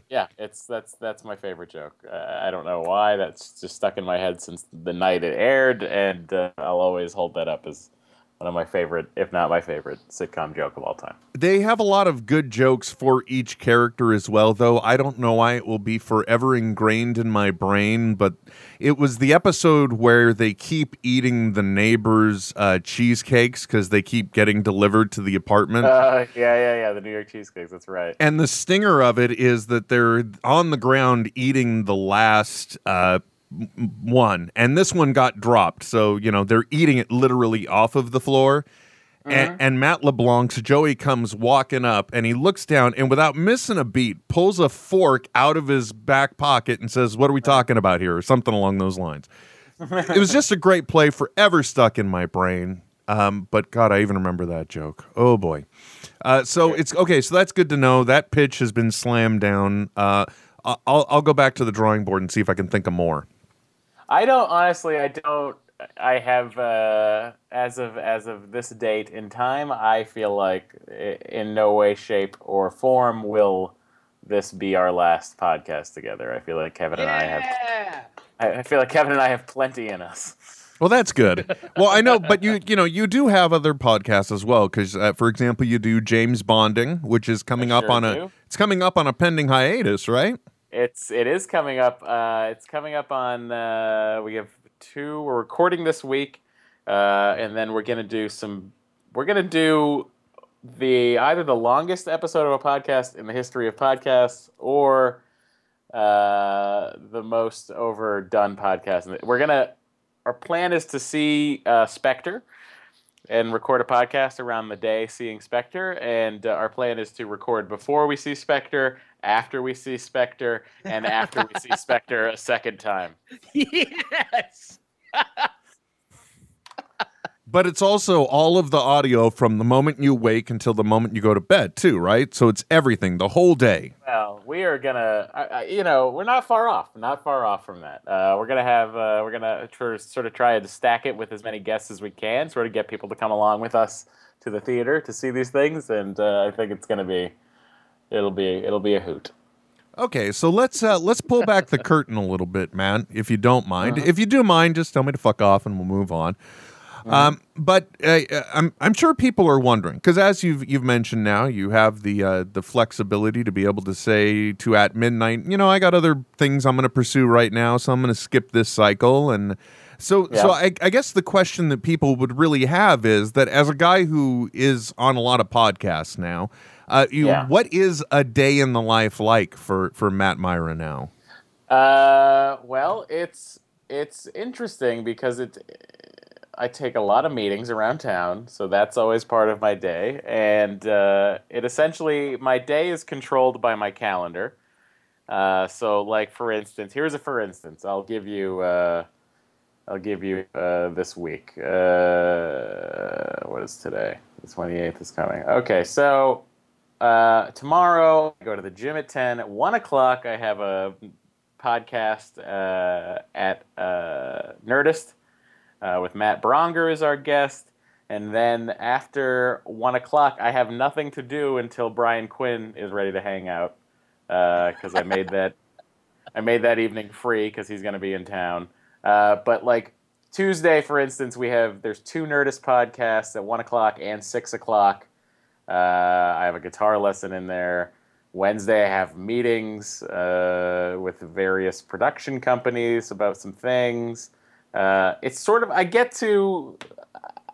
Speaker 5: yeah, it's that's that's my favorite joke. Uh, I don't know why. That's just stuck in my head since the night it aired, and uh, I'll always hold that up as one of my favorite, if not my favorite, sitcom joke of all time.
Speaker 1: They have a lot of good jokes for each character as well, though. I don't know why it will be forever ingrained in my brain, but it was the episode where they keep eating the neighbors' uh, cheesecakes because they keep getting delivered to the apartment.
Speaker 5: Uh, yeah, yeah, yeah. The New York cheesecakes. That's right.
Speaker 1: And the stinger of it is that they're on the ground eating the last uh, one, and this one got dropped. So you know they're eating it literally off of the floor. And, and Matt LeBlanc's Joey comes walking up, and he looks down, and without missing a beat, pulls a fork out of his back pocket and says, "What are we talking about here?" or something along those lines. it was just a great play, forever stuck in my brain. Um, but God, I even remember that joke. Oh boy. Uh, so it's okay. So that's good to know. That pitch has been slammed down. Uh, I'll I'll go back to the drawing board and see if I can think of more.
Speaker 5: I don't honestly. I don't. I have uh, as of as of this date in time. I feel like in no way, shape, or form will this be our last podcast together. I feel like Kevin and I have. I, I feel like Kevin and I have plenty in us.
Speaker 1: Well, that's good. Well, I know, but you you know you do have other podcasts as well because, uh, for example, you do James Bonding, which is coming
Speaker 5: I
Speaker 1: up
Speaker 5: sure
Speaker 1: on a it's coming up on a pending hiatus, right?
Speaker 5: It's it is coming up. Uh, it's coming up on. Uh, we have two. We're recording this week, uh, and then we're gonna do some. We're gonna do the either the longest episode of a podcast in the history of podcasts, or uh, the most overdone podcast. We're gonna. Our plan is to see uh, Spectre and record a podcast around the day seeing Spectre. And uh, our plan is to record before we see Spectre, after we see Spectre, and after we see Spectre a second time.
Speaker 2: yes.
Speaker 1: But it's also all of the audio from the moment you wake until the moment you go to bed, too, right? So it's everything, the whole day.
Speaker 5: Well, we are gonna, I, I, you know, we're not far off. Not far off from that. Uh, we're gonna have, uh, we're gonna tr- sort of try to stack it with as many guests as we can, sort of get people to come along with us to the theater to see these things, and uh, I think it's gonna be, it'll be, it'll be a hoot.
Speaker 1: Okay, so let's uh, let's pull back the curtain a little bit, man, if you don't mind.
Speaker 5: Uh-huh.
Speaker 1: If you do mind, just tell me to fuck off and we'll move on. Um, but uh, uh, I'm I'm sure people are wondering because as you've you've mentioned now, you have the uh, the flexibility to be able to say to at midnight, you know, I got other things I'm going to pursue right now, so I'm going to skip this cycle and. So, so I, I guess the question that people would really have is that as a guy who is on a lot of podcasts now, uh, you,
Speaker 5: Yeah.
Speaker 1: what is a day in the life like for for Matt Mira now?
Speaker 5: Uh, well, it's it's interesting because it I take a lot of meetings around town, so that's always part of my day, and uh, it essentially my day is controlled by my calendar. Uh, so, like for instance, here's a for instance. I'll give you uh, I'll give you uh, this week. Uh, what is today? The twenty eighth is coming. Okay, so uh, tomorrow I go to the gym at ten. At one o'clock, I have a podcast uh, at uh, Nerdist uh, with Matt Braunger as our guest. And then after one o'clock, I have nothing to do until Brian Quinn is ready to hang out because I made that I made that evening free because he's going to be in town. Uh, but like Tuesday, for instance, we have there's two Nerdist podcasts at one o'clock and six o'clock. Uh, I have a guitar lesson in there. Wednesday, I have meetings uh, with various production companies about some things. Uh, it's sort of I get to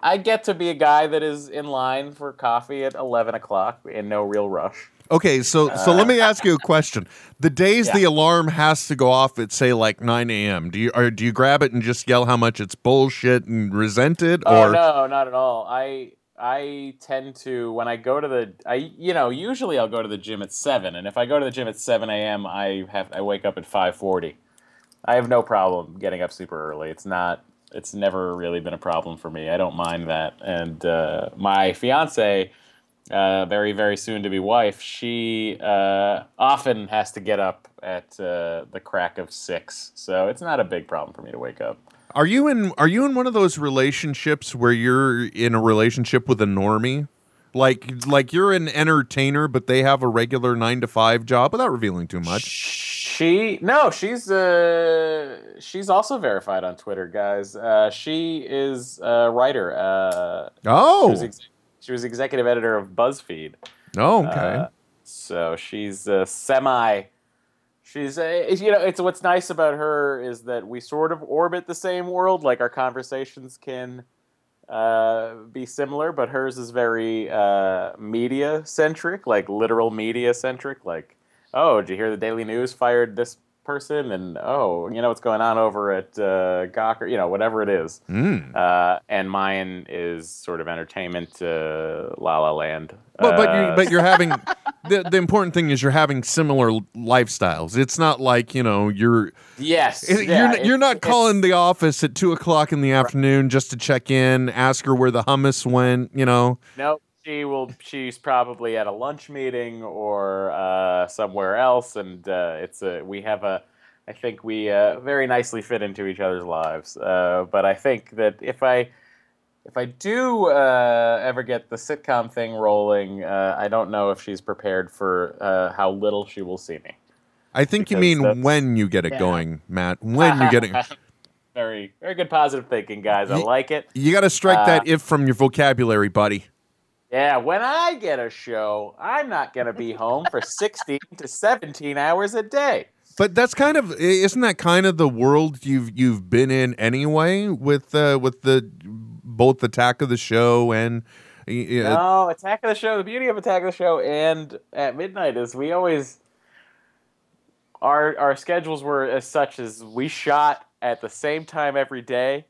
Speaker 5: I get to be a guy that is in line for coffee at eleven o'clock in no real rush.
Speaker 1: Okay, so so let me ask you a question. The days
Speaker 5: Yeah.
Speaker 1: the alarm has to go off at say like 9 a.m. Do you or do you grab it and just yell how much it's bullshit and resent it,
Speaker 5: Oh
Speaker 1: or
Speaker 5: no, not at all. I I tend to when I go to the I you know usually I'll go to the gym at seven, and if I go to the gym at seven a.m., I have I wake up at five forty. I have no problem getting up super early. It's not. It's never really been a problem for me. I don't mind that. And uh, my fiance, uh, very very soon to be wife, she uh, often has to get up at uh, the crack of six, so it's not a big problem for me to wake up.
Speaker 1: Are you in are you in one of those relationships where you're in a relationship with a normie? Like like you're an entertainer but they have a regular 9 to 5 job without revealing too much.
Speaker 5: She no, she's uh she's also verified on Twitter, guys. Uh, she is a writer. Uh, she, was
Speaker 1: Oh.
Speaker 5: ex- she was executive editor of BuzzFeed.
Speaker 1: Oh, okay.
Speaker 5: Uh, so she's a semi. She's uh, you know it's what's nice about her is that we sort of orbit the same world. Like our conversations can uh, be similar, but hers is very uh, media centric, like literal media centric. Like, oh, did you hear the Daily News fired this person? And oh, you know what's going on over at uh, Gawker? You know, whatever it is.
Speaker 1: Mm.
Speaker 5: Uh, and mine is sort of entertainment, uh, La La Land.
Speaker 1: But but you
Speaker 5: Uh,
Speaker 1: but you're having the the important thing is you're having similar lifestyles. It's not like you know you're
Speaker 5: yes,
Speaker 1: it-
Speaker 5: yeah,
Speaker 1: you're you're not calling the office at two o'clock in the afternoon just to check in, ask her where the hummus went. You know.
Speaker 5: No, she will. She's probably at a lunch meeting or uh, somewhere else, and uh, it's a. We have a. I think we uh, very nicely fit into each other's lives. Uh, but I think that if I. If I do uh, ever get the sitcom thing rolling, uh, I don't know if she's prepared for uh, how little she will see me.
Speaker 1: I think you mean
Speaker 5: that's-
Speaker 1: when you get it
Speaker 2: Yeah.
Speaker 1: going, Matt. When you get it,
Speaker 5: very, very good positive thinking, guys. I
Speaker 1: Ye-
Speaker 5: like it.
Speaker 1: you got to strike that
Speaker 5: Uh,
Speaker 1: if from your vocabulary, buddy.
Speaker 5: Yeah, when I get a show, I'm not going to be home for 16 to 17 hours a day.
Speaker 1: But that's kind of isn't that kind of the world you've you've been in anyway with uh, with the both Attack of the Show and uh,
Speaker 5: No, Attack of the Show. The beauty of Attack of the Show and at midnight is we always our our schedules were as such as we shot at the same time every day.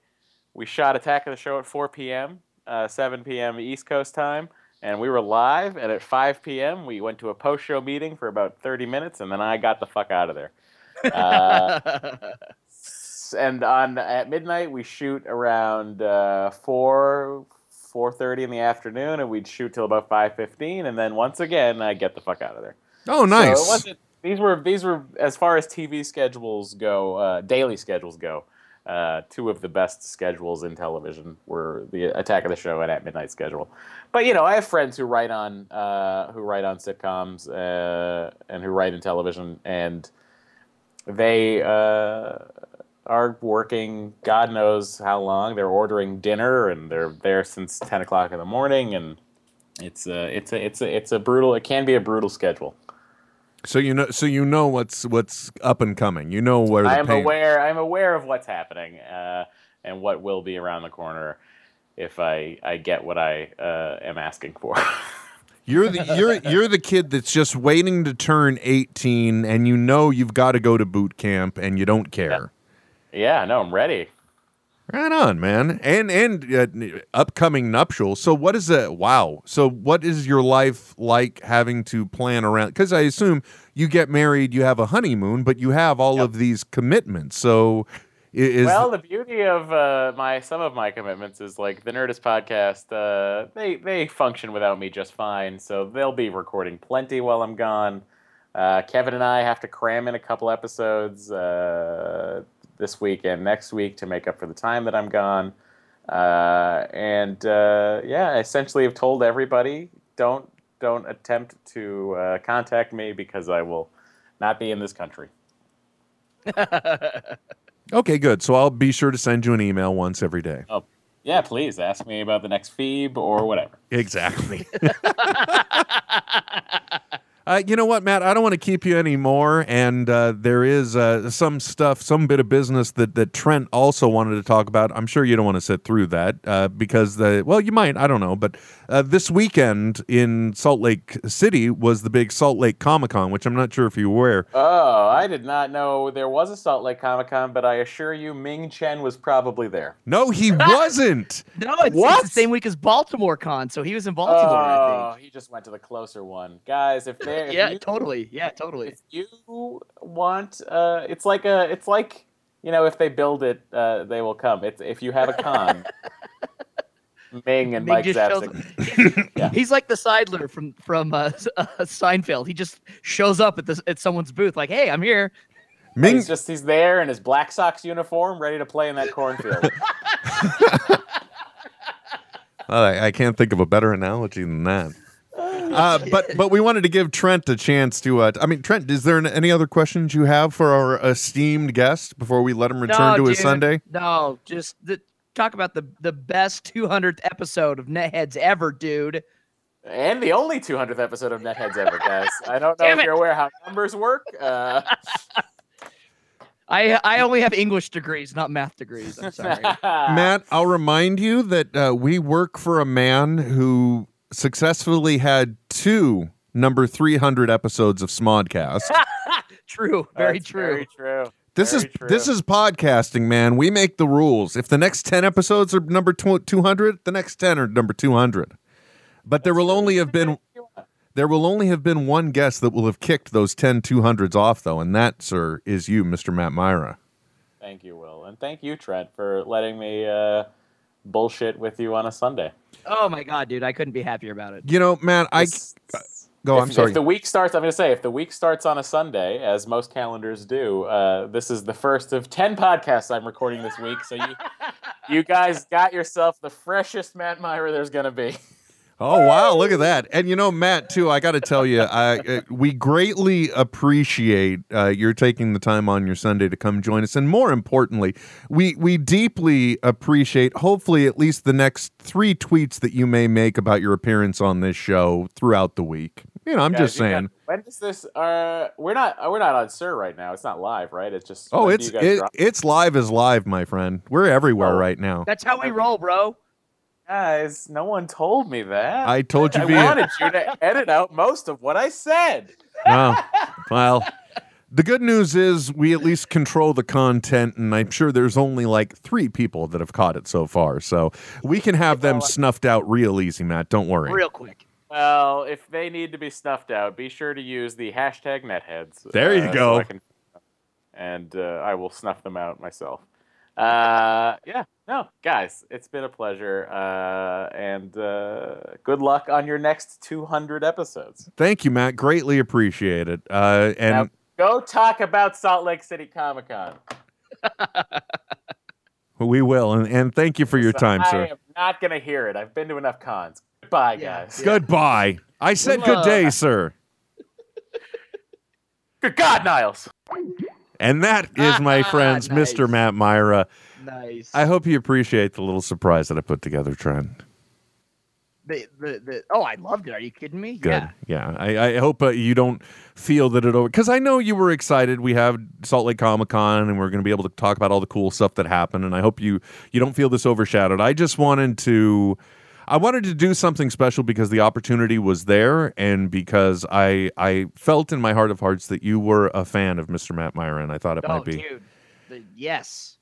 Speaker 5: We shot Attack of the Show at 4 p.m., uh, 7 p.m. East Coast time, and we were live. And at 5 p.m., we went to a post show meeting for about 30 minutes, and then I got the fuck out of there. Uh, and on at midnight we shoot around uh, four four thirty in the afternoon, and we'd shoot till about five fifteen, and then once again I get the fuck out of there.
Speaker 1: oh
Speaker 5: So
Speaker 1: nice.
Speaker 5: it wasn't. These were these were as far as TV schedules go, uh, daily schedules go. Uh, two of the best schedules in television were the Attack of the Show and At Midnight schedule. But you know, I have friends who write on uh, who write on sitcoms uh, and who write in television, and they uh, are working God knows how long. They're ordering dinner and they're there since ten o'clock in the morning, and it's a it's a it's a it's a brutal. It can be a brutal schedule.
Speaker 1: so you know so you know what's what's up and coming. You know where the
Speaker 5: I am
Speaker 1: pain.
Speaker 5: aware. I'm aware of what's happening uh, and what will be around the corner if I I get what I uh, am asking for.
Speaker 1: You're the you're you're the kid that's just waiting to turn 18 and you know you've got to go to boot camp and you don't care.
Speaker 5: Yeah, no, I'm ready.
Speaker 1: Right on, man. And and uh, upcoming nuptials. So what is it? Wow. So what is your life like having to plan around? Because I assume you get married, you have a honeymoon, but you have all
Speaker 5: Yep.
Speaker 1: of these commitments. So is
Speaker 5: well, the beauty of uh, my some of my commitments is like the Nerdist podcast. Uh, they they function without me just fine, so they'll be recording plenty while I'm gone. Uh, Kevin and I have to cram in a couple episodes uh, this week and next week to make up for the time that I'm gone. Uh, and uh, yeah, I essentially have told everybody don't don't attempt to uh, contact me because I will not be in this country.
Speaker 1: okay, good. So I'll be sure to send you an email once every day.
Speaker 5: Oh, yeah, please ask me about the next Phoebe or whatever.
Speaker 1: Exactly. Uh, you know what, Matt? I don't want to keep you anymore. And uh, there is uh, some stuff, some bit of business that, that Trent also wanted to talk about. I'm sure you don't want to sit through that uh, because the well, you might. I don't know. But uh, this weekend in Salt Lake City was the big Salt Lake Comic Con, which I'm not sure if you were aware.
Speaker 5: Oh, I did not know there was a Salt Lake Comic Con, but I assure you, Ming Chen was probably there.
Speaker 1: No, he wasn't.
Speaker 2: no, it's, it's
Speaker 5: What?
Speaker 2: the same week as Baltimore Con, so he was in Baltimore. I
Speaker 5: Oh,
Speaker 2: think.
Speaker 5: he just went to the closer one, guys. If they, if
Speaker 2: Yeah,
Speaker 5: you,
Speaker 2: totally. Yeah, totally.
Speaker 5: if you want, uh, it's like a, it's like you know, if they build it, uh, they will come. It's if you have a con, Ming and
Speaker 2: Ming
Speaker 5: Mike
Speaker 2: just
Speaker 5: Zapcic. Yeah.
Speaker 2: He's like the Seidler from from uh, uh, Seinfeld. He just shows up at this at someone's booth, like, "Hey, I'm here."
Speaker 1: Ming,
Speaker 5: He's just he's there in his Black Sox uniform, ready to play in that cornfield.
Speaker 1: Well, I, I can't think of a better analogy than that. Uh, but but we wanted to give Trent a chance to. Uh, I mean, Trent, is there any other questions you have for our esteemed guest before we let him return
Speaker 2: no,
Speaker 1: to his Sunday?
Speaker 2: No, just the, talk about the the best 200th episode of Netheads ever, dude.
Speaker 5: And the only 200th episode of Netheads ever, guys. I don't know
Speaker 2: Damn
Speaker 5: if you're aware how numbers work. Uh,
Speaker 2: I I only have English degrees, not math degrees. I'm sorry.
Speaker 1: Matt, I'll remind you that uh, we work for a man who successfully had two number 300 episodes of Smodcast.
Speaker 2: true, very
Speaker 5: That's
Speaker 2: true.
Speaker 5: Very true.
Speaker 1: This
Speaker 5: Very
Speaker 1: is
Speaker 5: true.
Speaker 1: this is podcasting, man. We make the rules. If the next 10 episodes are number tw- 200, the next 10 are number 200. But there will only have been there will only have been one guest that will have kicked those 10 200s off though, and that sir is you, Mr. Matt Mira.
Speaker 5: Thank you, Will, and thank you, Trent, for letting me uh, bullshit with you on a Sunday.
Speaker 2: Oh my god, dude, I couldn't be happier about it.
Speaker 1: You know, man, I
Speaker 5: It's-
Speaker 1: go.
Speaker 5: if,
Speaker 1: I'm sorry.
Speaker 5: If the week starts, I'm going to say, if the week starts on a Sunday, as most calendars do, uh, this is the first of ten podcasts I'm recording this week. So you, you guys got yourself the freshest Matt Mira there's going to be.
Speaker 1: Oh wow, look at that! And you know, Matt, too. I got to tell you, I, uh, we greatly appreciate uh, your taking the time on your Sunday to come join us, and more importantly, we we deeply appreciate, hopefully, at least the next three tweets that you may make about your appearance on this show throughout the week. You know, I'm
Speaker 5: Guys,
Speaker 1: just
Speaker 5: you got-
Speaker 1: saying.
Speaker 5: when does this? Uh, we're not. uh, We're not on Sir right now. It's not live, right? It's just.
Speaker 1: Oh, it's it,
Speaker 5: drop?
Speaker 1: it's live as live, my friend. We're everywhere
Speaker 5: Oh.
Speaker 1: right now.
Speaker 2: That's how we roll, bro.
Speaker 5: Guys, no one told me that.
Speaker 1: I told you
Speaker 5: I
Speaker 1: via.
Speaker 5: wanted you to edit out most of what I said.
Speaker 1: Oh, well, the good news is we at least control the content, and I'm sure there's only like three people that have caught it so far. So we can have them snuffed out real easy, Matt. Don't worry.
Speaker 2: Real quick.
Speaker 5: Well, if they need to be snuffed out, be sure to use the hashtag netheads.
Speaker 1: There you
Speaker 5: uh, so
Speaker 1: go.
Speaker 5: I can- and uh, I will snuff them out myself. Uh, yeah, no, guys, it's been a pleasure, uh, and uh, good luck on your next 200 episodes.
Speaker 1: Thank you, Matt. Greatly appreciate it. Uh, and
Speaker 5: Now, go talk about Salt Lake City Comic Con.
Speaker 1: we will. And, and thank you for your time,
Speaker 5: I
Speaker 1: sir.
Speaker 5: I am not gonna hear it. I've been to enough cons. Goodbye,
Speaker 2: Yeah.
Speaker 5: guys.
Speaker 1: Goodbye. I said good
Speaker 2: luck.
Speaker 1: day, sir.
Speaker 5: Good God, Niles.
Speaker 1: And that is, my friends,
Speaker 2: Nice.
Speaker 1: Mr. Matt Mira.
Speaker 2: Nice.
Speaker 1: I hope you appreciate the little surprise that I put together, Trent.
Speaker 2: the, the, the, oh, I loved it. Are you kidding me?
Speaker 1: Good.
Speaker 2: Yeah.
Speaker 1: Yeah. I, I hope uh, you don't feel that it over because I know you were excited. We have Salt Lake Comic Con and we're going to be able to talk about all the cool stuff that happened. And I hope you you don't feel this overshadowed. I just wanted to. I wanted to do something special because the opportunity was there, and because I I felt in my heart of hearts that you were a fan of Mr. Matt Mira, and I thought it
Speaker 2: Oh,
Speaker 1: might be.
Speaker 2: dude. The, yes.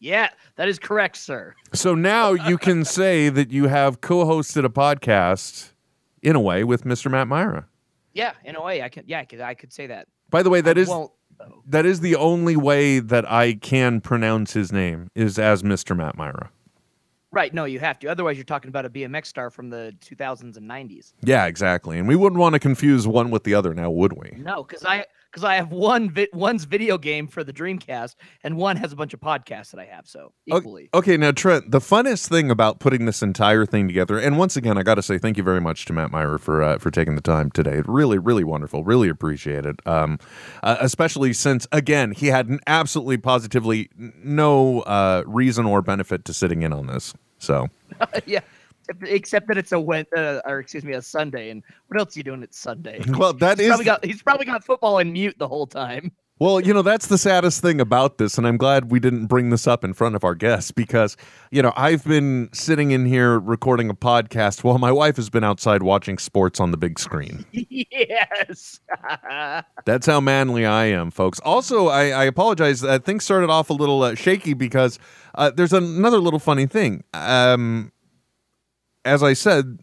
Speaker 2: Yeah, that is correct, sir.
Speaker 1: So now you can say that you have co-hosted a podcast in a way with Mr. Matt Mira.
Speaker 2: Yeah, in a way, I can. Yeah, I could, I could say that.
Speaker 1: By the way, that
Speaker 2: I
Speaker 1: is that is the only way that I can pronounce his name is as Mr. Matt Mira.
Speaker 2: Right. No, you have to. Otherwise, you're talking about a BMX star from the 2000s and 90s.
Speaker 1: Yeah, exactly. And we wouldn't want to confuse one with the other now, would we?
Speaker 2: No, because I because I have one vi- one's video game for the Dreamcast, and one has a bunch of podcasts that I have. So equally.
Speaker 1: Okay, now Trent, the funnest thing about putting this entire thing together, and once again, I got to say thank you very much to Matt Mira for uh, for taking the time today. Really, really wonderful. Really appreciate it. Um, uh, especially since again, he had n- absolutely positively no uh, reason or benefit to sitting in on this. So
Speaker 2: yeah. Except- that it's a uh, or excuse me, a Sunday. And what else are you doing? It's Sunday.
Speaker 1: well, that
Speaker 2: He's
Speaker 1: is
Speaker 2: probably got he's probably got football in mute the whole time.
Speaker 1: Well, you know, that's the saddest thing about this, and I'm glad we didn't bring this up in front of our guests because, you know, I've been sitting in here recording a podcast while my wife has been outside watching sports on the big screen.
Speaker 2: yes.
Speaker 1: That's how manly I am, folks. Also, I, I apologize. Uh, things started off a little uh, shaky because uh, there's another little funny thing. Um, as I said,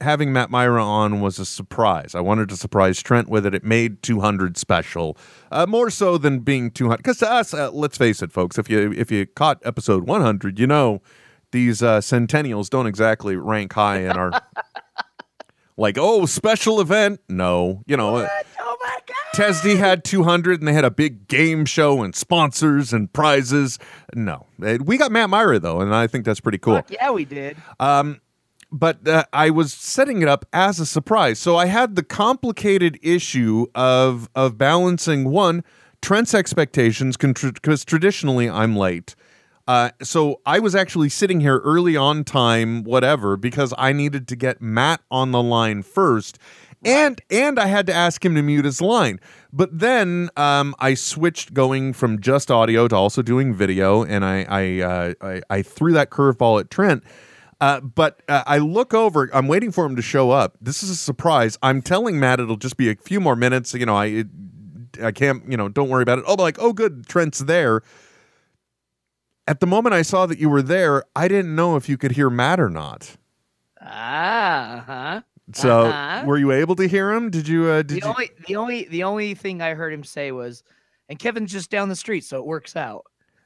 Speaker 1: having Matt Mira on was a surprise. I wanted to surprise Trent with it. It made 200 special, uh, more so than being 200. Because to us, uh, let's face it, folks. If you if you caught episode 100, you know these uh, centennials don't exactly rank high in our. Like oh, special event? No, you know. uh,
Speaker 2: oh my god.
Speaker 1: Tesdy had 200 and they had a big game show and sponsors and prizes. No, we got Matt Mira though, and I think that's pretty cool.
Speaker 2: Fuck yeah, we did.
Speaker 1: But uh, I was setting it up as a surprise. So I had the complicated issue of of balancing one Trent's expectations because traditionally I'm late. Uh, so I was actually sitting here early on time, whatever, because I needed to get Matt on the line first, and and I had to ask him to mute his line. But then um, I switched going from just audio to also doing video, and I I uh, I, I threw that curveball at Trent. Uh, but uh, I look over. I'm waiting for him to show up. This is a surprise. I'm telling Matt it'll just be a few more minutes. You know, I it, I can't. You know, don't worry about it. Oh, like, oh, good, Trent's there. At the moment I saw that you were there, I didn't know if you could hear Matt or not.
Speaker 2: Ah, huh.
Speaker 1: So,
Speaker 2: Uh-huh.
Speaker 1: were you able to hear him? Did you? Uh, did
Speaker 2: The
Speaker 1: you?
Speaker 2: only the only the only thing I heard him say was, "And Kevin's just down the street, so it works out."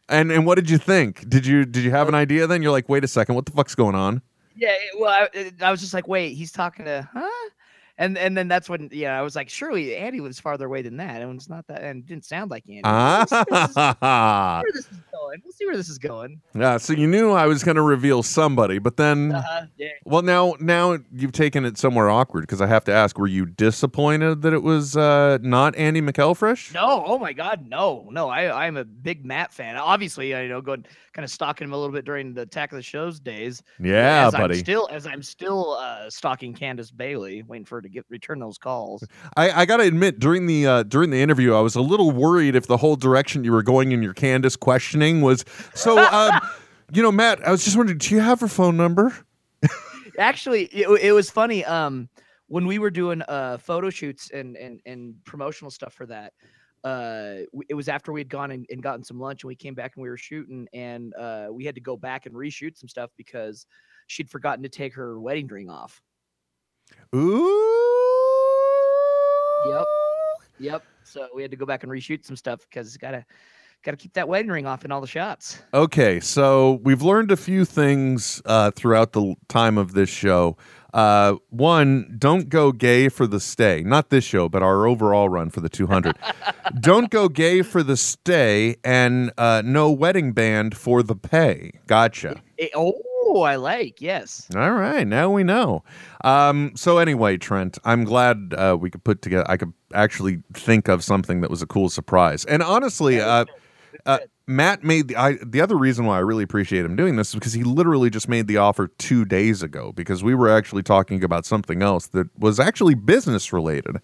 Speaker 1: And and what did you think? Did you did you have an idea then? You're like, wait a second, what the fuck's going on?
Speaker 2: Yeah, well, I, I was just like, wait, he's talking to, huh? And and then that's when, yeah, I was like, surely Andy lives farther away than that, and it's not that, and it didn't sound like Andy. We'll see where this is-
Speaker 1: Ah,
Speaker 2: where this is going. We'll see where this is going.
Speaker 1: yeah. So you knew I was going to reveal somebody, but then,
Speaker 2: Uh-huh, yeah.
Speaker 1: well, now now you've taken it somewhere awkward because I have to ask: Were you disappointed that it was uh, not Andy McElfresh?
Speaker 2: No, oh my God, no, no. I I'm a big Matt fan. Obviously, I know going kind of stalking him a little bit during the Attack of the Shows days.
Speaker 1: Yeah,
Speaker 2: as I'm
Speaker 1: buddy.
Speaker 2: still as I'm still uh, stalking Candace Bailey, waiting for to get return those calls.
Speaker 1: I, I got to admit, during the uh, during the interview, I was a little worried if the whole direction you were going in your Candace questioning was so. Um, you know, Matt, I was just wondering, do you have her phone number?
Speaker 2: Actually, it, it was funny. Um, when we were doing uh photo shoots and and and promotional stuff for that, uh, it was after we had gone and, and gotten some lunch, and we came back and we were shooting, and uh, we had to go back and reshoot some stuff because she'd forgotten to take her wedding ring off.
Speaker 1: Ooh.
Speaker 2: Yep. Yep. So we had to go back and reshoot some stuff because gotta gotta keep that wedding ring off in all the shots.
Speaker 1: Okay, so we've learned a few things uh, throughout the time of this show. Uh, one, don't go gay for the stay. Not this show, but our overall run for the 200. don't go gay for the stay, and uh, no wedding band for the pay. Gotcha.
Speaker 2: Eh, oh, I like yes.
Speaker 1: All right, now we know. Um, so anyway, Trent, I'm glad uh, we could put together. I could actually think of something that was a cool surprise. And honestly, uh, uh, Matt made the I, the other reason why I really appreciate him doing this is because he literally just made the offer two days ago because we were actually talking about something else that was actually business related.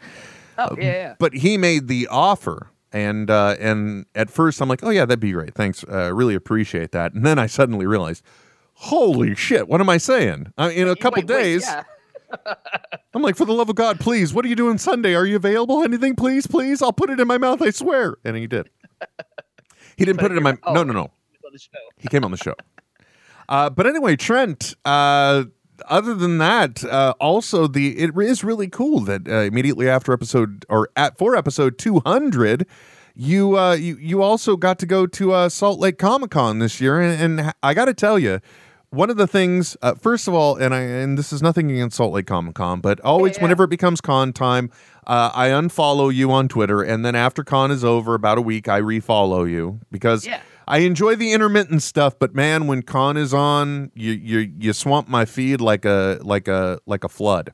Speaker 2: Oh yeah, yeah.
Speaker 1: But he made the offer. And uh, and at first I'm like, oh yeah, that'd be great. Thanks, uh, really appreciate that. And then I suddenly realized, holy shit, what am I saying? Uh, in a couple
Speaker 2: Wait, wait,
Speaker 1: days,
Speaker 2: yeah.
Speaker 1: I'm like, for the love of God, please, what are you doing Sunday? Are you available? Anything, please, please? I'll put it in my mouth, I swear. And he did. He didn't put it in my.
Speaker 2: Oh.
Speaker 1: No, no, no.
Speaker 2: the show.
Speaker 1: He came on the show. Uh, but anyway, Trent. Uh, other than that, uh, also the it is really cool that uh, immediately after episode or at for episode 200, you uh, you you also got to go to uh, Salt Lake Comic Con this year, and, and I got to tell you. One of the things, uh, first of all, and I and this is nothing against Salt Lake Comic Con, but always
Speaker 2: yeah.
Speaker 1: whenever it becomes con time, uh, I unfollow you on Twitter, and then after con is over, about a week, I refollow you because
Speaker 2: Yeah.
Speaker 1: I enjoy the intermittent stuff, but man, when con is on, you you you swamp my feed like a like a like a flood.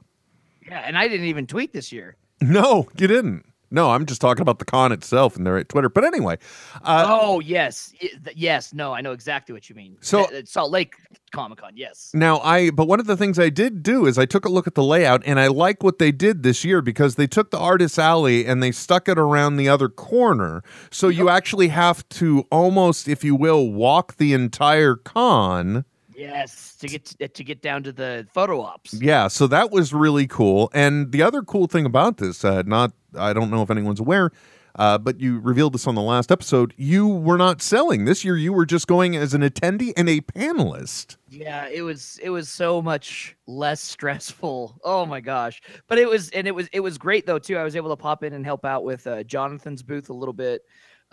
Speaker 2: Yeah, and I didn't even tweet this year.
Speaker 1: No, you didn't. No, I'm just talking about the con itself and they're at Twitter. But anyway, uh,
Speaker 2: oh yes, yes. No, I know exactly what you mean.
Speaker 1: So-
Speaker 2: Salt Lake Comic Con. Yes.
Speaker 1: now I but one of the things I did do is I took a look at the layout and I like what they did this year because they took the artist alley and they stuck it around the other corner. So you actually have to almost, if you will, walk the entire con.
Speaker 2: Yes, to get to, to get down to the photo ops.
Speaker 1: Yeah, so that was really cool. And the other cool thing about this, uh, not I don't know if anyone's aware, uh, but you revealed this on the last episode. You were not selling this year. You were just going as an attendee and a panelist.
Speaker 2: Yeah, it was it was so much less stressful. Oh my gosh. But it was and it was it was great though too. I was able to pop in and help out with uh, Jonathan's booth a little bit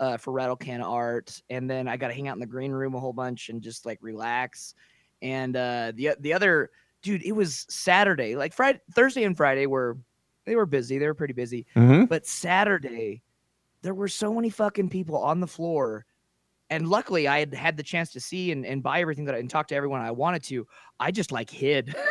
Speaker 2: uh, for Rattle Can Art, and then I got to hang out in the green room a whole bunch and just like relax. And uh, the the other dude, it was Saturday, like Friday, Thursday and Friday were they were busy. They were pretty busy.
Speaker 1: Mm-hmm.
Speaker 2: But Saturday, there were so many fucking people on the floor. And luckily, I had had the chance to see and, and buy everything that I, and talk to everyone I wanted to. I just like hid.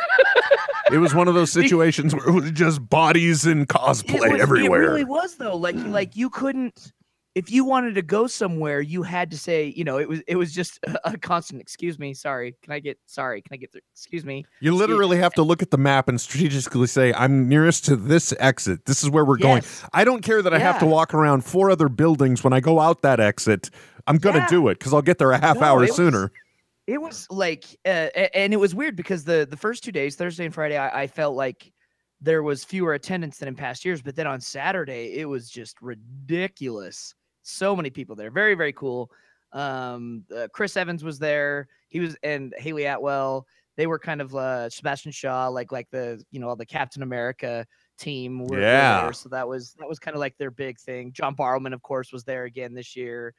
Speaker 1: It was one of those situations where it was just bodies and cosplay
Speaker 2: was-
Speaker 1: everywhere.
Speaker 2: It really was though. Like like you couldn't if you wanted to go somewhere, you had to say, you know, it was it was just a, a constant. Excuse me, sorry. Can I get sorry? Can I get? The, excuse me.
Speaker 1: you literally have to look at the map and strategically say, "I'm nearest to this exit. This is where we're going." I don't care that I have to walk around four other buildings when I go out that exit. I'm gonna
Speaker 2: Yeah.
Speaker 1: do it because I'll get there a half
Speaker 2: No,
Speaker 1: hour
Speaker 2: it was-
Speaker 1: sooner.
Speaker 2: It was like, uh, and it was weird because the the first two days, Thursday and Friday, I, I felt like there was fewer attendance than in past years. But then on Saturday, it was just ridiculous. So many people there. Very very cool. Um, uh, Chris Evans was there. He was and Hayley Atwell. They were kind of uh, Sebastian Shaw, like like the you know the Captain America team. Were, were
Speaker 1: Yeah.
Speaker 2: there. So that was that was kind of like their big thing. John Barrowman, of course, was there again this year.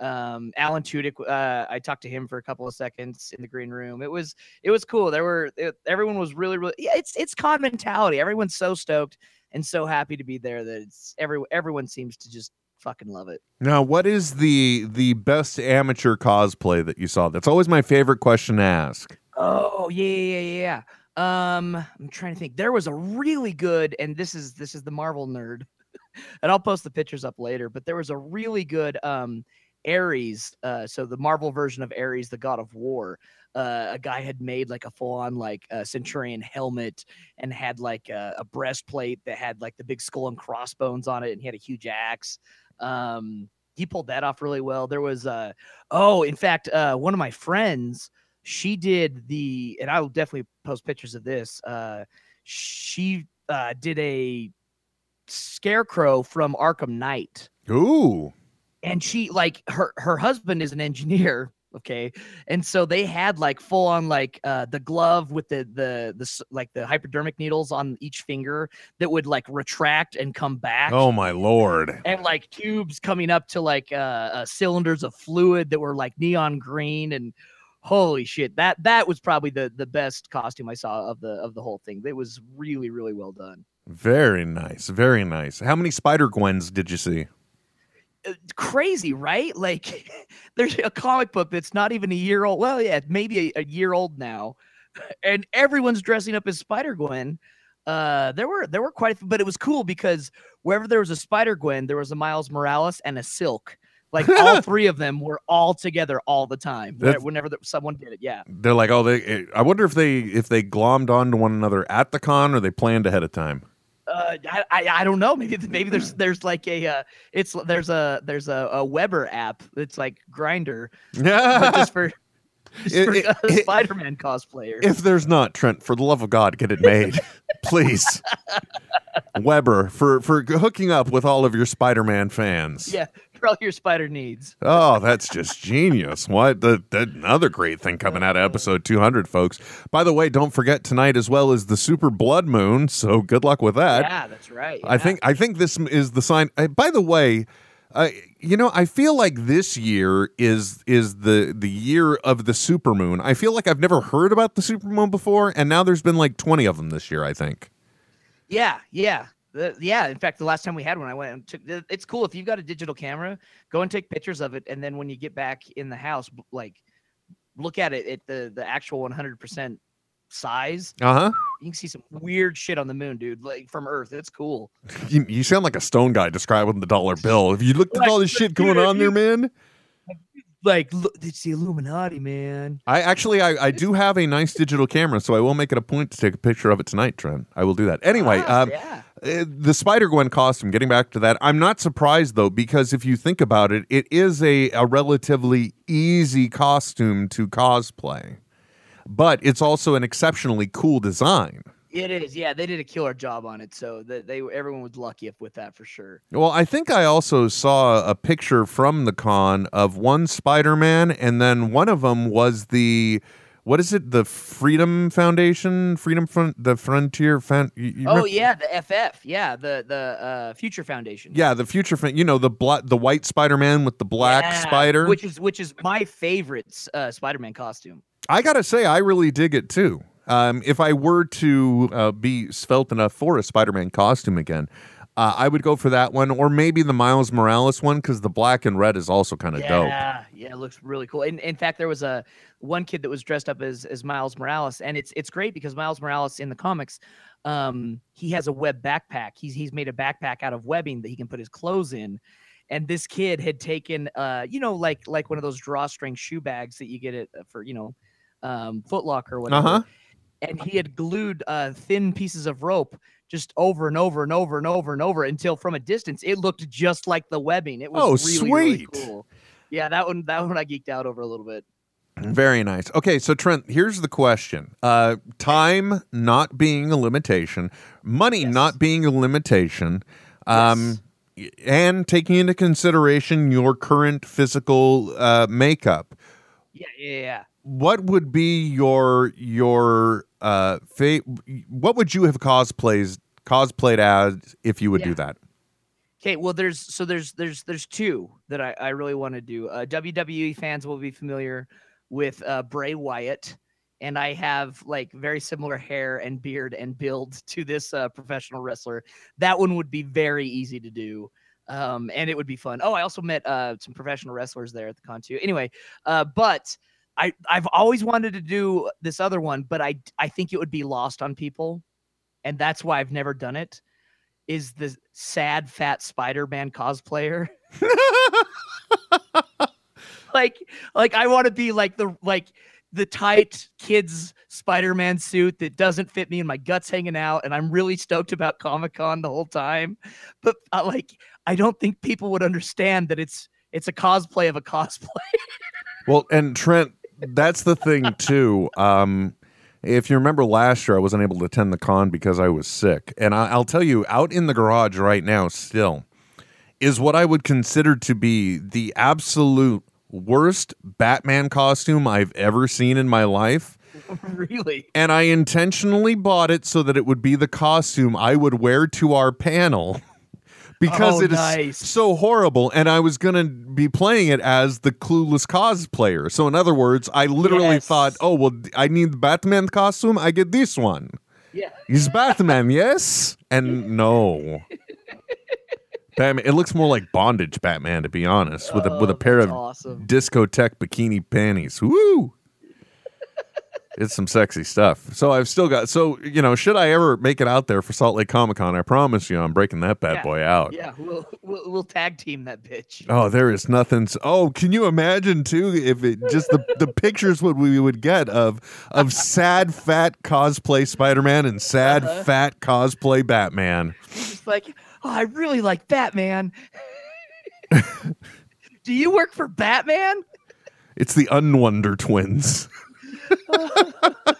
Speaker 2: Um, Alan Tudyk, uh, I talked to him for a couple of seconds in the green room. It was it was cool. There were it, everyone was really really yeah. It's it's con mentality. Everyone's so stoked and so happy to be there that it's every everyone seems to just fucking love it.
Speaker 1: Now, what is the the best amateur cosplay that you saw? That's always my favorite question to ask.
Speaker 2: Oh yeah yeah yeah. yeah. Um, I'm trying to think. There was a really good, and this is this is the Marvel nerd, and I'll post the pictures up later. But there was a really good um Ares, uh, so the Marvel version of Ares, the god of war. Uh, a guy had made like a full-on like uh, centurion helmet and had like a, a breastplate that had like the big skull and crossbones on it, and he had a huge axe. Um, he pulled that off really well. There was uh, oh, in fact, uh, one of my friends, she did the, and I will definitely post pictures of this. Uh, she uh, did a scarecrow from Arkham Knight
Speaker 1: Ooh.
Speaker 2: and she like her her husband is an engineer okay and so they had like full on like uh the glove with the the the like the hypodermic needles on each finger that would like retract and come back
Speaker 1: Oh my lord.
Speaker 2: and like tubes coming up to like uh, uh cylinders of fluid that were like neon green and holy shit that that was probably the the best costume i saw of the of the whole thing it was really really well done
Speaker 1: Very nice. Very nice. How many Spider Gwens did you see?
Speaker 2: Uh, crazy, right? Like there's a comic book that's not even a year old. Well, yeah, maybe a, a year old now, and everyone's dressing up as Spider Gwen. Uh, there were there were quite, a few, but it was cool because wherever there was a Spider Gwen, there was a Miles Morales and a Silk. Like all three of them were all together all the time.
Speaker 1: That's-
Speaker 2: Whenever there- someone did it, yeah.
Speaker 1: They're like, oh, they. eh, I wonder if they if they glommed onto one another at the con or they planned ahead of time.
Speaker 2: Uh, I, I I don't know. Maybe maybe there's there's like a uh, it's there's a there's a, a Weber app. It's like Grindr, just for, just
Speaker 1: It-
Speaker 2: for
Speaker 1: it-
Speaker 2: uh,
Speaker 1: it-
Speaker 2: Spider-Man cosplayers.
Speaker 1: if there's not Trent, for the love of God, get it made, please. Weber for for hooking up with all of your Spider-Man fans.
Speaker 2: yeah, for all your spider needs.
Speaker 1: Oh, that's just genius. What the, the another great thing coming out of episode 200, folks. By the way, don't forget tonight as well is the super blood moon, so good luck with that.
Speaker 2: yeah, that's right.
Speaker 1: I
Speaker 2: yeah.
Speaker 1: think I think this is the sign. uh, by the way, uh, you know, I feel like this year is is the the year of the supermoon. I feel like I've never heard about the supermoon before, and now there's been like 20 of them this year. I think.
Speaker 2: Yeah, yeah. The- yeah, in fact, the last time we had one, I went and took. It's cool if you've got a digital camera, go and take pictures of it, and then when you get back in the house, like look at it at the the actual 100 percent size.
Speaker 1: Uh huh.
Speaker 2: You can see some weird shit on the moon, dude. Like from Earth, it's cool.
Speaker 1: You, you sound like a stone guy describing the dollar bill. Have you looked at all this shit going on there, man?
Speaker 2: Like, look, it's the Illuminati, man.
Speaker 1: I actually I, I do have a nice digital camera, so I will make it a point to take a picture of it tonight, Trent. I will do that. Anyway,
Speaker 2: Ah,
Speaker 1: um,
Speaker 2: yeah.
Speaker 1: Uh, the Spider Gwen costume. Getting back to that, I'm not surprised though because if you think about it, it is a, a relatively easy costume to cosplay, but it's also an exceptionally cool design.
Speaker 2: It is, yeah. They did a killer job on it, so that they everyone was lucky with that for sure.
Speaker 1: Well, I think I also saw a picture from the con of one Spider Man, and then one of them was the. What is it? The Freedom Foundation, Freedom Front, the Frontier Found.
Speaker 2: Oh yeah, the FF, yeah, the the uh, Future Foundation.
Speaker 1: yeah, the Future, you know, the black, the white Spider Man with the black
Speaker 2: Yeah,
Speaker 1: spider.
Speaker 2: which is which is my favorite uh, Spider-Man costume.
Speaker 1: I gotta say, I really dig it too. Um, if I were to uh, be svelte enough for a Spider-Man costume again, uh, I would go for that one, or maybe the Miles Morales one, because the black and red is also kind of dope.
Speaker 2: Yeah, yeah, it looks really cool. In, in fact, there was a one kid that was dressed up as as Miles Morales, and it's it's great because Miles Morales in the comics, um, he has a web backpack. He's he's made a backpack out of webbing that he can put his clothes in. And this kid had taken, uh, you know, like like one of those drawstring shoe bags that you get it for, you know, um, Foot Locker or whatever.
Speaker 1: Uh-huh.
Speaker 2: And he had glued uh, thin pieces of rope just over and over and over and over and over until from a distance it looked just like the webbing. It was
Speaker 1: Oh,
Speaker 2: really, really
Speaker 1: sweet.
Speaker 2: cool. Yeah, that one that one I geeked out over a little bit.
Speaker 1: Very nice. Okay, so Trent, here's the question: uh, time not being a limitation, money
Speaker 2: Yes.
Speaker 1: not being a limitation, um, y- and taking into consideration your current physical uh, makeup.
Speaker 2: Yeah, yeah, yeah.
Speaker 1: what would be your your uh fa- what would you have cosplays cosplayed as if you would do that
Speaker 2: Okay, well, there's so there's there's there's two that I, I really want to do. Uh, WWE fans will be familiar with uh, Bray Wyatt, and I have like very similar hair and beard and build to this uh, professional wrestler. That one would be very easy to do, um, and it would be fun. Oh, I also met uh, some professional wrestlers there at the con too. Anyway, uh, but I I've always wanted to do this other one, but I I think it would be lost on people, and that's why I've never done it is the sad fat Spider-Man cosplayer. like like I want to be like the like the tight kids Spider-Man suit that doesn't fit me and my guts hanging out and I'm really stoked about Comic-Con the whole time. But uh, like I don't think people would understand that it's it's a cosplay of a cosplay.
Speaker 1: Well, and Trent, that's the thing too. Um, if you remember last year, I wasn't able to attend the con because I was sick. And I, I'll tell you, out in the garage right now, still, is what I would consider to be the absolute worst Batman costume I've ever seen in my life.
Speaker 2: really?
Speaker 1: And I intentionally bought it so that it would be the costume I would wear to our panel. Because
Speaker 2: Oh,
Speaker 1: it is
Speaker 2: nice.
Speaker 1: so horrible, and I was gonna be playing it as the clueless cosplayer. So, in other words, I literally
Speaker 2: Yes.
Speaker 1: thought, "Oh well, I need the Batman costume. I get this one.
Speaker 2: Yeah.
Speaker 1: He's Batman, yes." And no, Batman. It looks more like bondage Batman, to be honest, with a with a
Speaker 2: Oh,
Speaker 1: pair of
Speaker 2: awesome.
Speaker 1: discotheque bikini panties. Woo! It's some sexy stuff. So I've still got. So you know, should I ever make it out there for Salt Lake Comic Con, I promise you, I'm breaking that bad
Speaker 2: Yeah.
Speaker 1: boy out.
Speaker 2: Yeah, we'll, we'll we'll tag team that bitch.
Speaker 1: Oh, there is nothing. s- Oh, can you imagine too if it just the, the pictures what we would get of of sad fat cosplay Spider Man and sad
Speaker 2: Uh-huh.
Speaker 1: fat cosplay Batman.
Speaker 2: Just like, oh, I really like Batman. Do you work for Batman?
Speaker 1: It's the Unwonder Twins.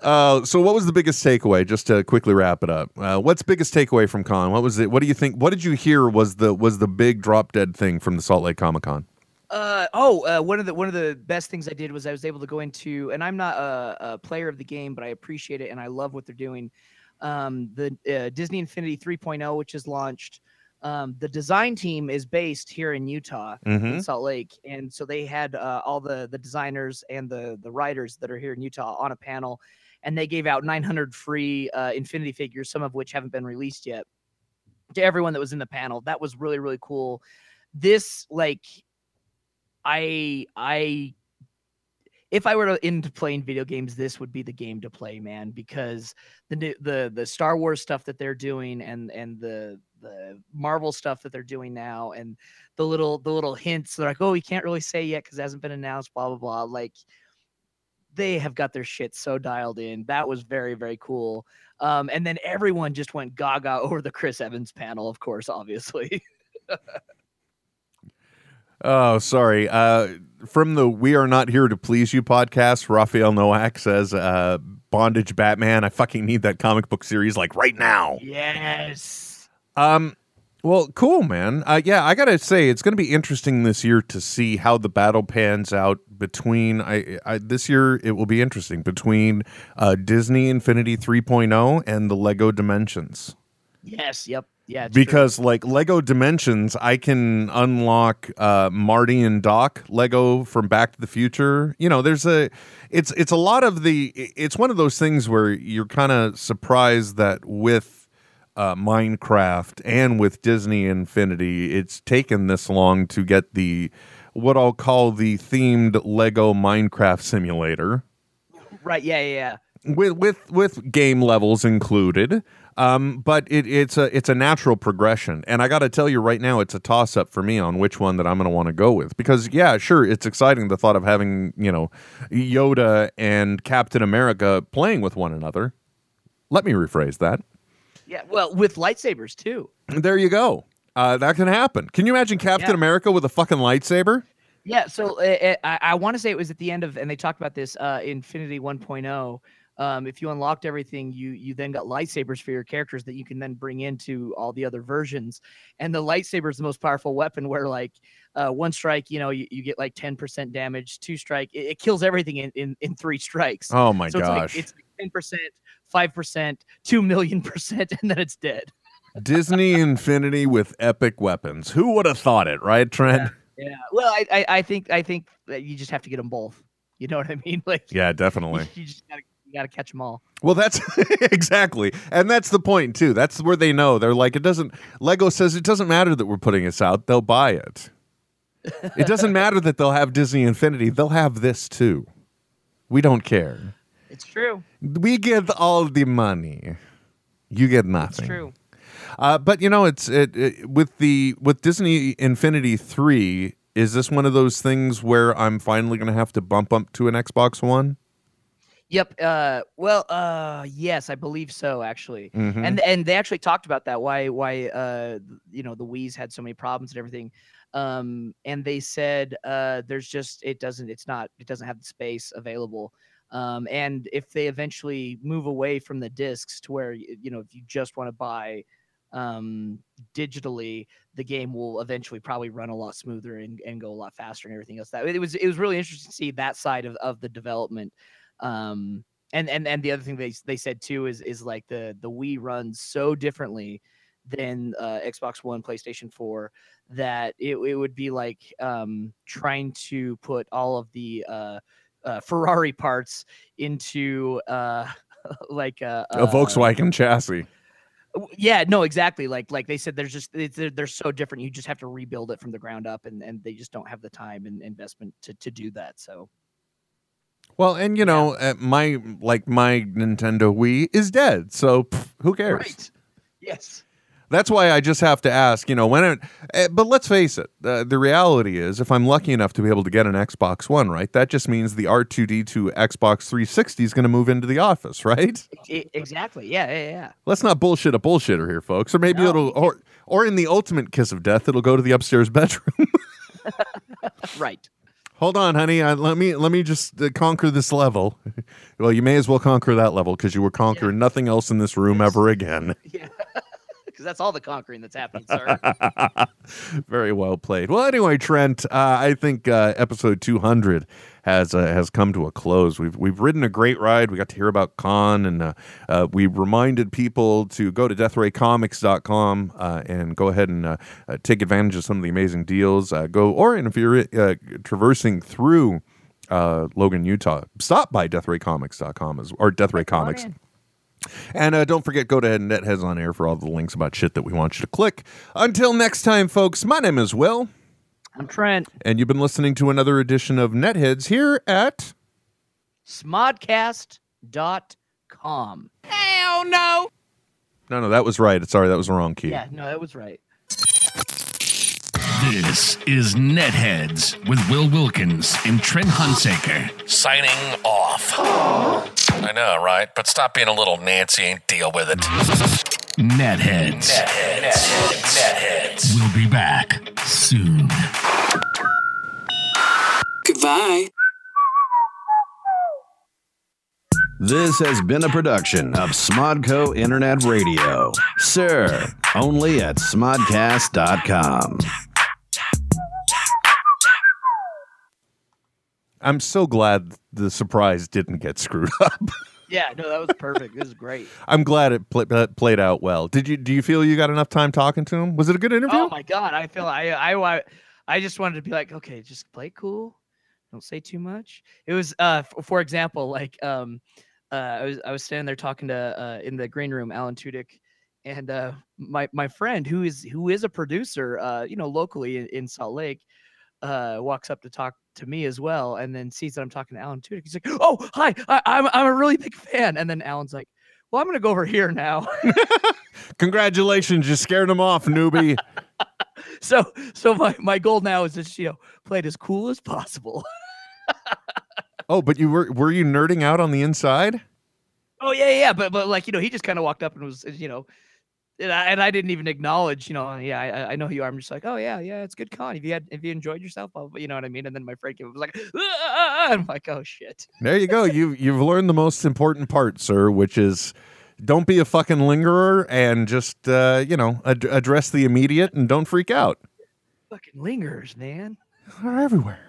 Speaker 1: Uh, so what was the biggest takeaway? Just to quickly wrap it up, uh, what's biggest takeaway from con? What was it? What do you think? What did you hear was the was the big drop dead thing from the Salt Lake Comic Con?
Speaker 2: Uh oh, uh, one of the one of the best things I did was I was able to go into, and I'm not a, a player of the game, but I appreciate it and I love what they're doing. Um, the uh, Disney Infinity 3.0, which is launched. Um, the design team is based here in Utah,
Speaker 1: Mhm.
Speaker 2: in Salt Lake, and so they had uh, all the the designers and the the writers that are here in Utah on a panel, and they gave out 900 free uh, Infinity figures, some of which haven't been released yet, to everyone that was in the panel. That was really really cool. This like I I if I were to into playing video games, this would be the game to play, man, because the the the Star Wars stuff that they're doing and and the the Marvel stuff that they're doing now and the little the little hints they're like, oh, you can't really say yet because it hasn't been announced, blah blah blah. Like they have got their shit so dialed in. That was very very cool. Um, and then everyone just went gaga over the Chris Evans panel, of course, obviously.
Speaker 1: Oh, sorry. Uh, from the "We Are Not Here to Please You" podcast, Raphael Noack says, uh, "Bondage Batman. I fucking need that comic book series like right now."
Speaker 2: yes.
Speaker 1: Um, well, cool, man. Uh, yeah, I gotta say, it's gonna be interesting this year to see how the battle pans out between. I, I this year it will be interesting between uh, Disney Infinity 3.0 and the Lego Dimensions
Speaker 2: Yes. Yep. Yeah. it's true.
Speaker 1: because like Lego Dimensions, I can unlock uh, Marty and Doc Lego from Back to the Future. You know, there's a, it's it's a lot of the. It's one of those things where you're kind of surprised that with uh, Minecraft and with Disney Infinity, it's taken this long to get the what I'll call the themed Lego Minecraft simulator
Speaker 2: Right. Yeah. Yeah. yeah.
Speaker 1: with with with game levels included. Um, but it, it's a it's a natural progression, and I got to tell you right now, it's a toss up for me on which one that I'm going to want to go with. Because yeah, sure, it's exciting the thought of having you know Yoda and Captain America playing with one another. Let me rephrase that.
Speaker 2: Yeah. Well, with lightsabers too.
Speaker 1: There you go. Uh, that can happen. Can you imagine Captain
Speaker 2: Yeah.
Speaker 1: America with a fucking lightsaber?
Speaker 2: Yeah. So uh, I, I want to say it was at the end of, and they talked about this uh, Infinity 1.0. Um, if you unlocked everything, you you then got lightsabers for your characters that you can then bring into all the other versions. And the lightsaber is the most powerful weapon. Where like uh, one strike, you know, you, you get like 10% damage. Two strike, it, it kills everything in, in in three strikes.
Speaker 1: Oh my
Speaker 2: so
Speaker 1: gosh!
Speaker 2: it's like it's like 10%, 5%, 2 million percent, and then it's dead.
Speaker 1: Disney Infinity with epic weapons. Who would have thought it, right, Trent?
Speaker 2: Yeah. Well, I, I, I think I think that you just have to get them both. You know what I mean? Like,
Speaker 1: Yeah, definitely.
Speaker 2: you just gotta you gotta catch them all.
Speaker 1: Well, that's exactly, and that's the point too. That's where they know they're like, it doesn't. Lego says it doesn't matter that we're putting this out; they'll buy it. It doesn't matter that they'll have Disney Infinity; they'll have this too. We don't care.
Speaker 2: It's true.
Speaker 1: We get all the money. You get nothing.
Speaker 2: It's true.
Speaker 1: Uh, but you know, it's it, it with the with Disney Infinity three. Is this one of those things where I'm finally going to have to bump up to an Xbox One?
Speaker 2: Yep. Uh. Well. Uh. Yes, I believe so. Actually.
Speaker 1: Mhm.
Speaker 2: and and they actually talked about that why why uh you know the Wii's had so many problems and everything um and they said uh there's just it doesn't it's not it doesn't have the space available um and if they eventually move away from the discs to where you know if you just want to buy um digitally the game will eventually probably run a lot smoother and, and go a lot faster and everything else. That it was it was really interesting to see that side of, of the development um and and and the other thing they they said too is is like the the Wii runs so differently than uh, Xbox One, PlayStation Four, that it, it would be like um, trying to put all of the uh, uh, Ferrari parts into uh, like a,
Speaker 1: A Volkswagen chassis.
Speaker 2: Yeah, no, exactly. Like like they said, there's just it's, they're, they're so different. You just have to rebuild it from the ground up, and and they just don't have the time and investment to to do that. So
Speaker 1: Well, and you know, uh, my like my Nintendo Wii is dead, so pff, who cares?
Speaker 2: right, yes.
Speaker 1: That's why I just have to ask, you know, when it. Uh, but let's face it, uh, the reality is, if I'm lucky enough to be able to get an Xbox One, right, that just means the R2D2 Xbox 360 is going to move into the office, right?
Speaker 2: Exactly. Yeah, yeah, yeah.
Speaker 1: Let's not bullshit a bullshitter here, folks. Or maybe
Speaker 2: No,
Speaker 1: it'll, or or in the ultimate kiss of death, it'll go to the upstairs bedroom.
Speaker 2: Right.
Speaker 1: Hold on, honey. Uh, let me let me just uh, conquer this level. well, you may as well conquer that level because you were conquering nothing else in this room ever again.
Speaker 2: Yeah. Because that's all the conquering that's happening, sir.
Speaker 1: Very well played. Well, anyway, Trent, uh, I think uh, episode 200 has uh, has come to a close. We've we've ridden a great ride. We got to hear about con, and uh, uh, we reminded people to go to deathraycomics.com uh, and go ahead and uh, take advantage of some of the amazing deals. Uh, go, or and if you're uh, traversing through uh, Logan, Utah, stop by deathraycomics.com as, or Death Ray Comics. And uh, don't forget, go to Netheads on Air for all the links about shit that we want you to click. Until next time, folks, my name is Will,
Speaker 2: I'm Trent.
Speaker 1: and you've been listening to another edition of Netheads here at.
Speaker 2: Smodcast.com.
Speaker 1: Hell no! No, no, that was right. Sorry, that was the wrong key.
Speaker 2: Yeah, no, that was right.
Speaker 6: This is Netheads with Will Wilkins and Trent Hunsaker. Signing off.
Speaker 7: I know, right? But stop being a little Nancy and deal with it.
Speaker 6: Netheads.
Speaker 7: Netheads. Netheads.
Speaker 6: We'll be back soon.
Speaker 8: Goodbye.
Speaker 9: This has been a production of Smodco Internet Radio. Sir, only at smodcast.com.
Speaker 1: I'm so glad the surprise didn't get screwed up.
Speaker 2: Yeah, no, that was perfect. this is great.
Speaker 1: I'm glad it pl- uh, played out well. Did you? Do you feel you got enough time talking to him? Was it a good interview?
Speaker 2: Oh my god, I feel I I I, I just wanted to be like, okay, just play cool. Don't say too much. It was uh f- for example, like um uh I was I was standing there talking to uh in the green room, Alan Tudyk, and uh my my friend who is who is a producer uh you know locally in, in Salt Lake uh walks up to talk to me as well and then sees that I'm talking to Alan Tudyk. He's like, "Oh, hi. I, I'm I'm a really big fan." And then Alan's like, "Well, I'm going to go over here now."
Speaker 1: Congratulations, you scared him off, newbie.
Speaker 2: so so my my goal now is just, you know, play it as cool as possible.
Speaker 1: oh, but you were were you nerding out on the inside?
Speaker 2: Oh yeah, yeah, but but like you know, he just kind of walked up and was you know, and I, and I didn't even acknowledge, you know, yeah, I, I know who you are. I'm just like, oh yeah, yeah, it's good con. If you had if you enjoyed yourself, I'll, you know what I mean. And then my friend came, up, was like, I'm like, oh shit.
Speaker 1: There you go. You you've learned the most important part, sir, which is don't be a fucking lingerer and just uh, you know ad- address the immediate and don't freak out.
Speaker 2: Fucking lingers, man.
Speaker 1: They're everywhere.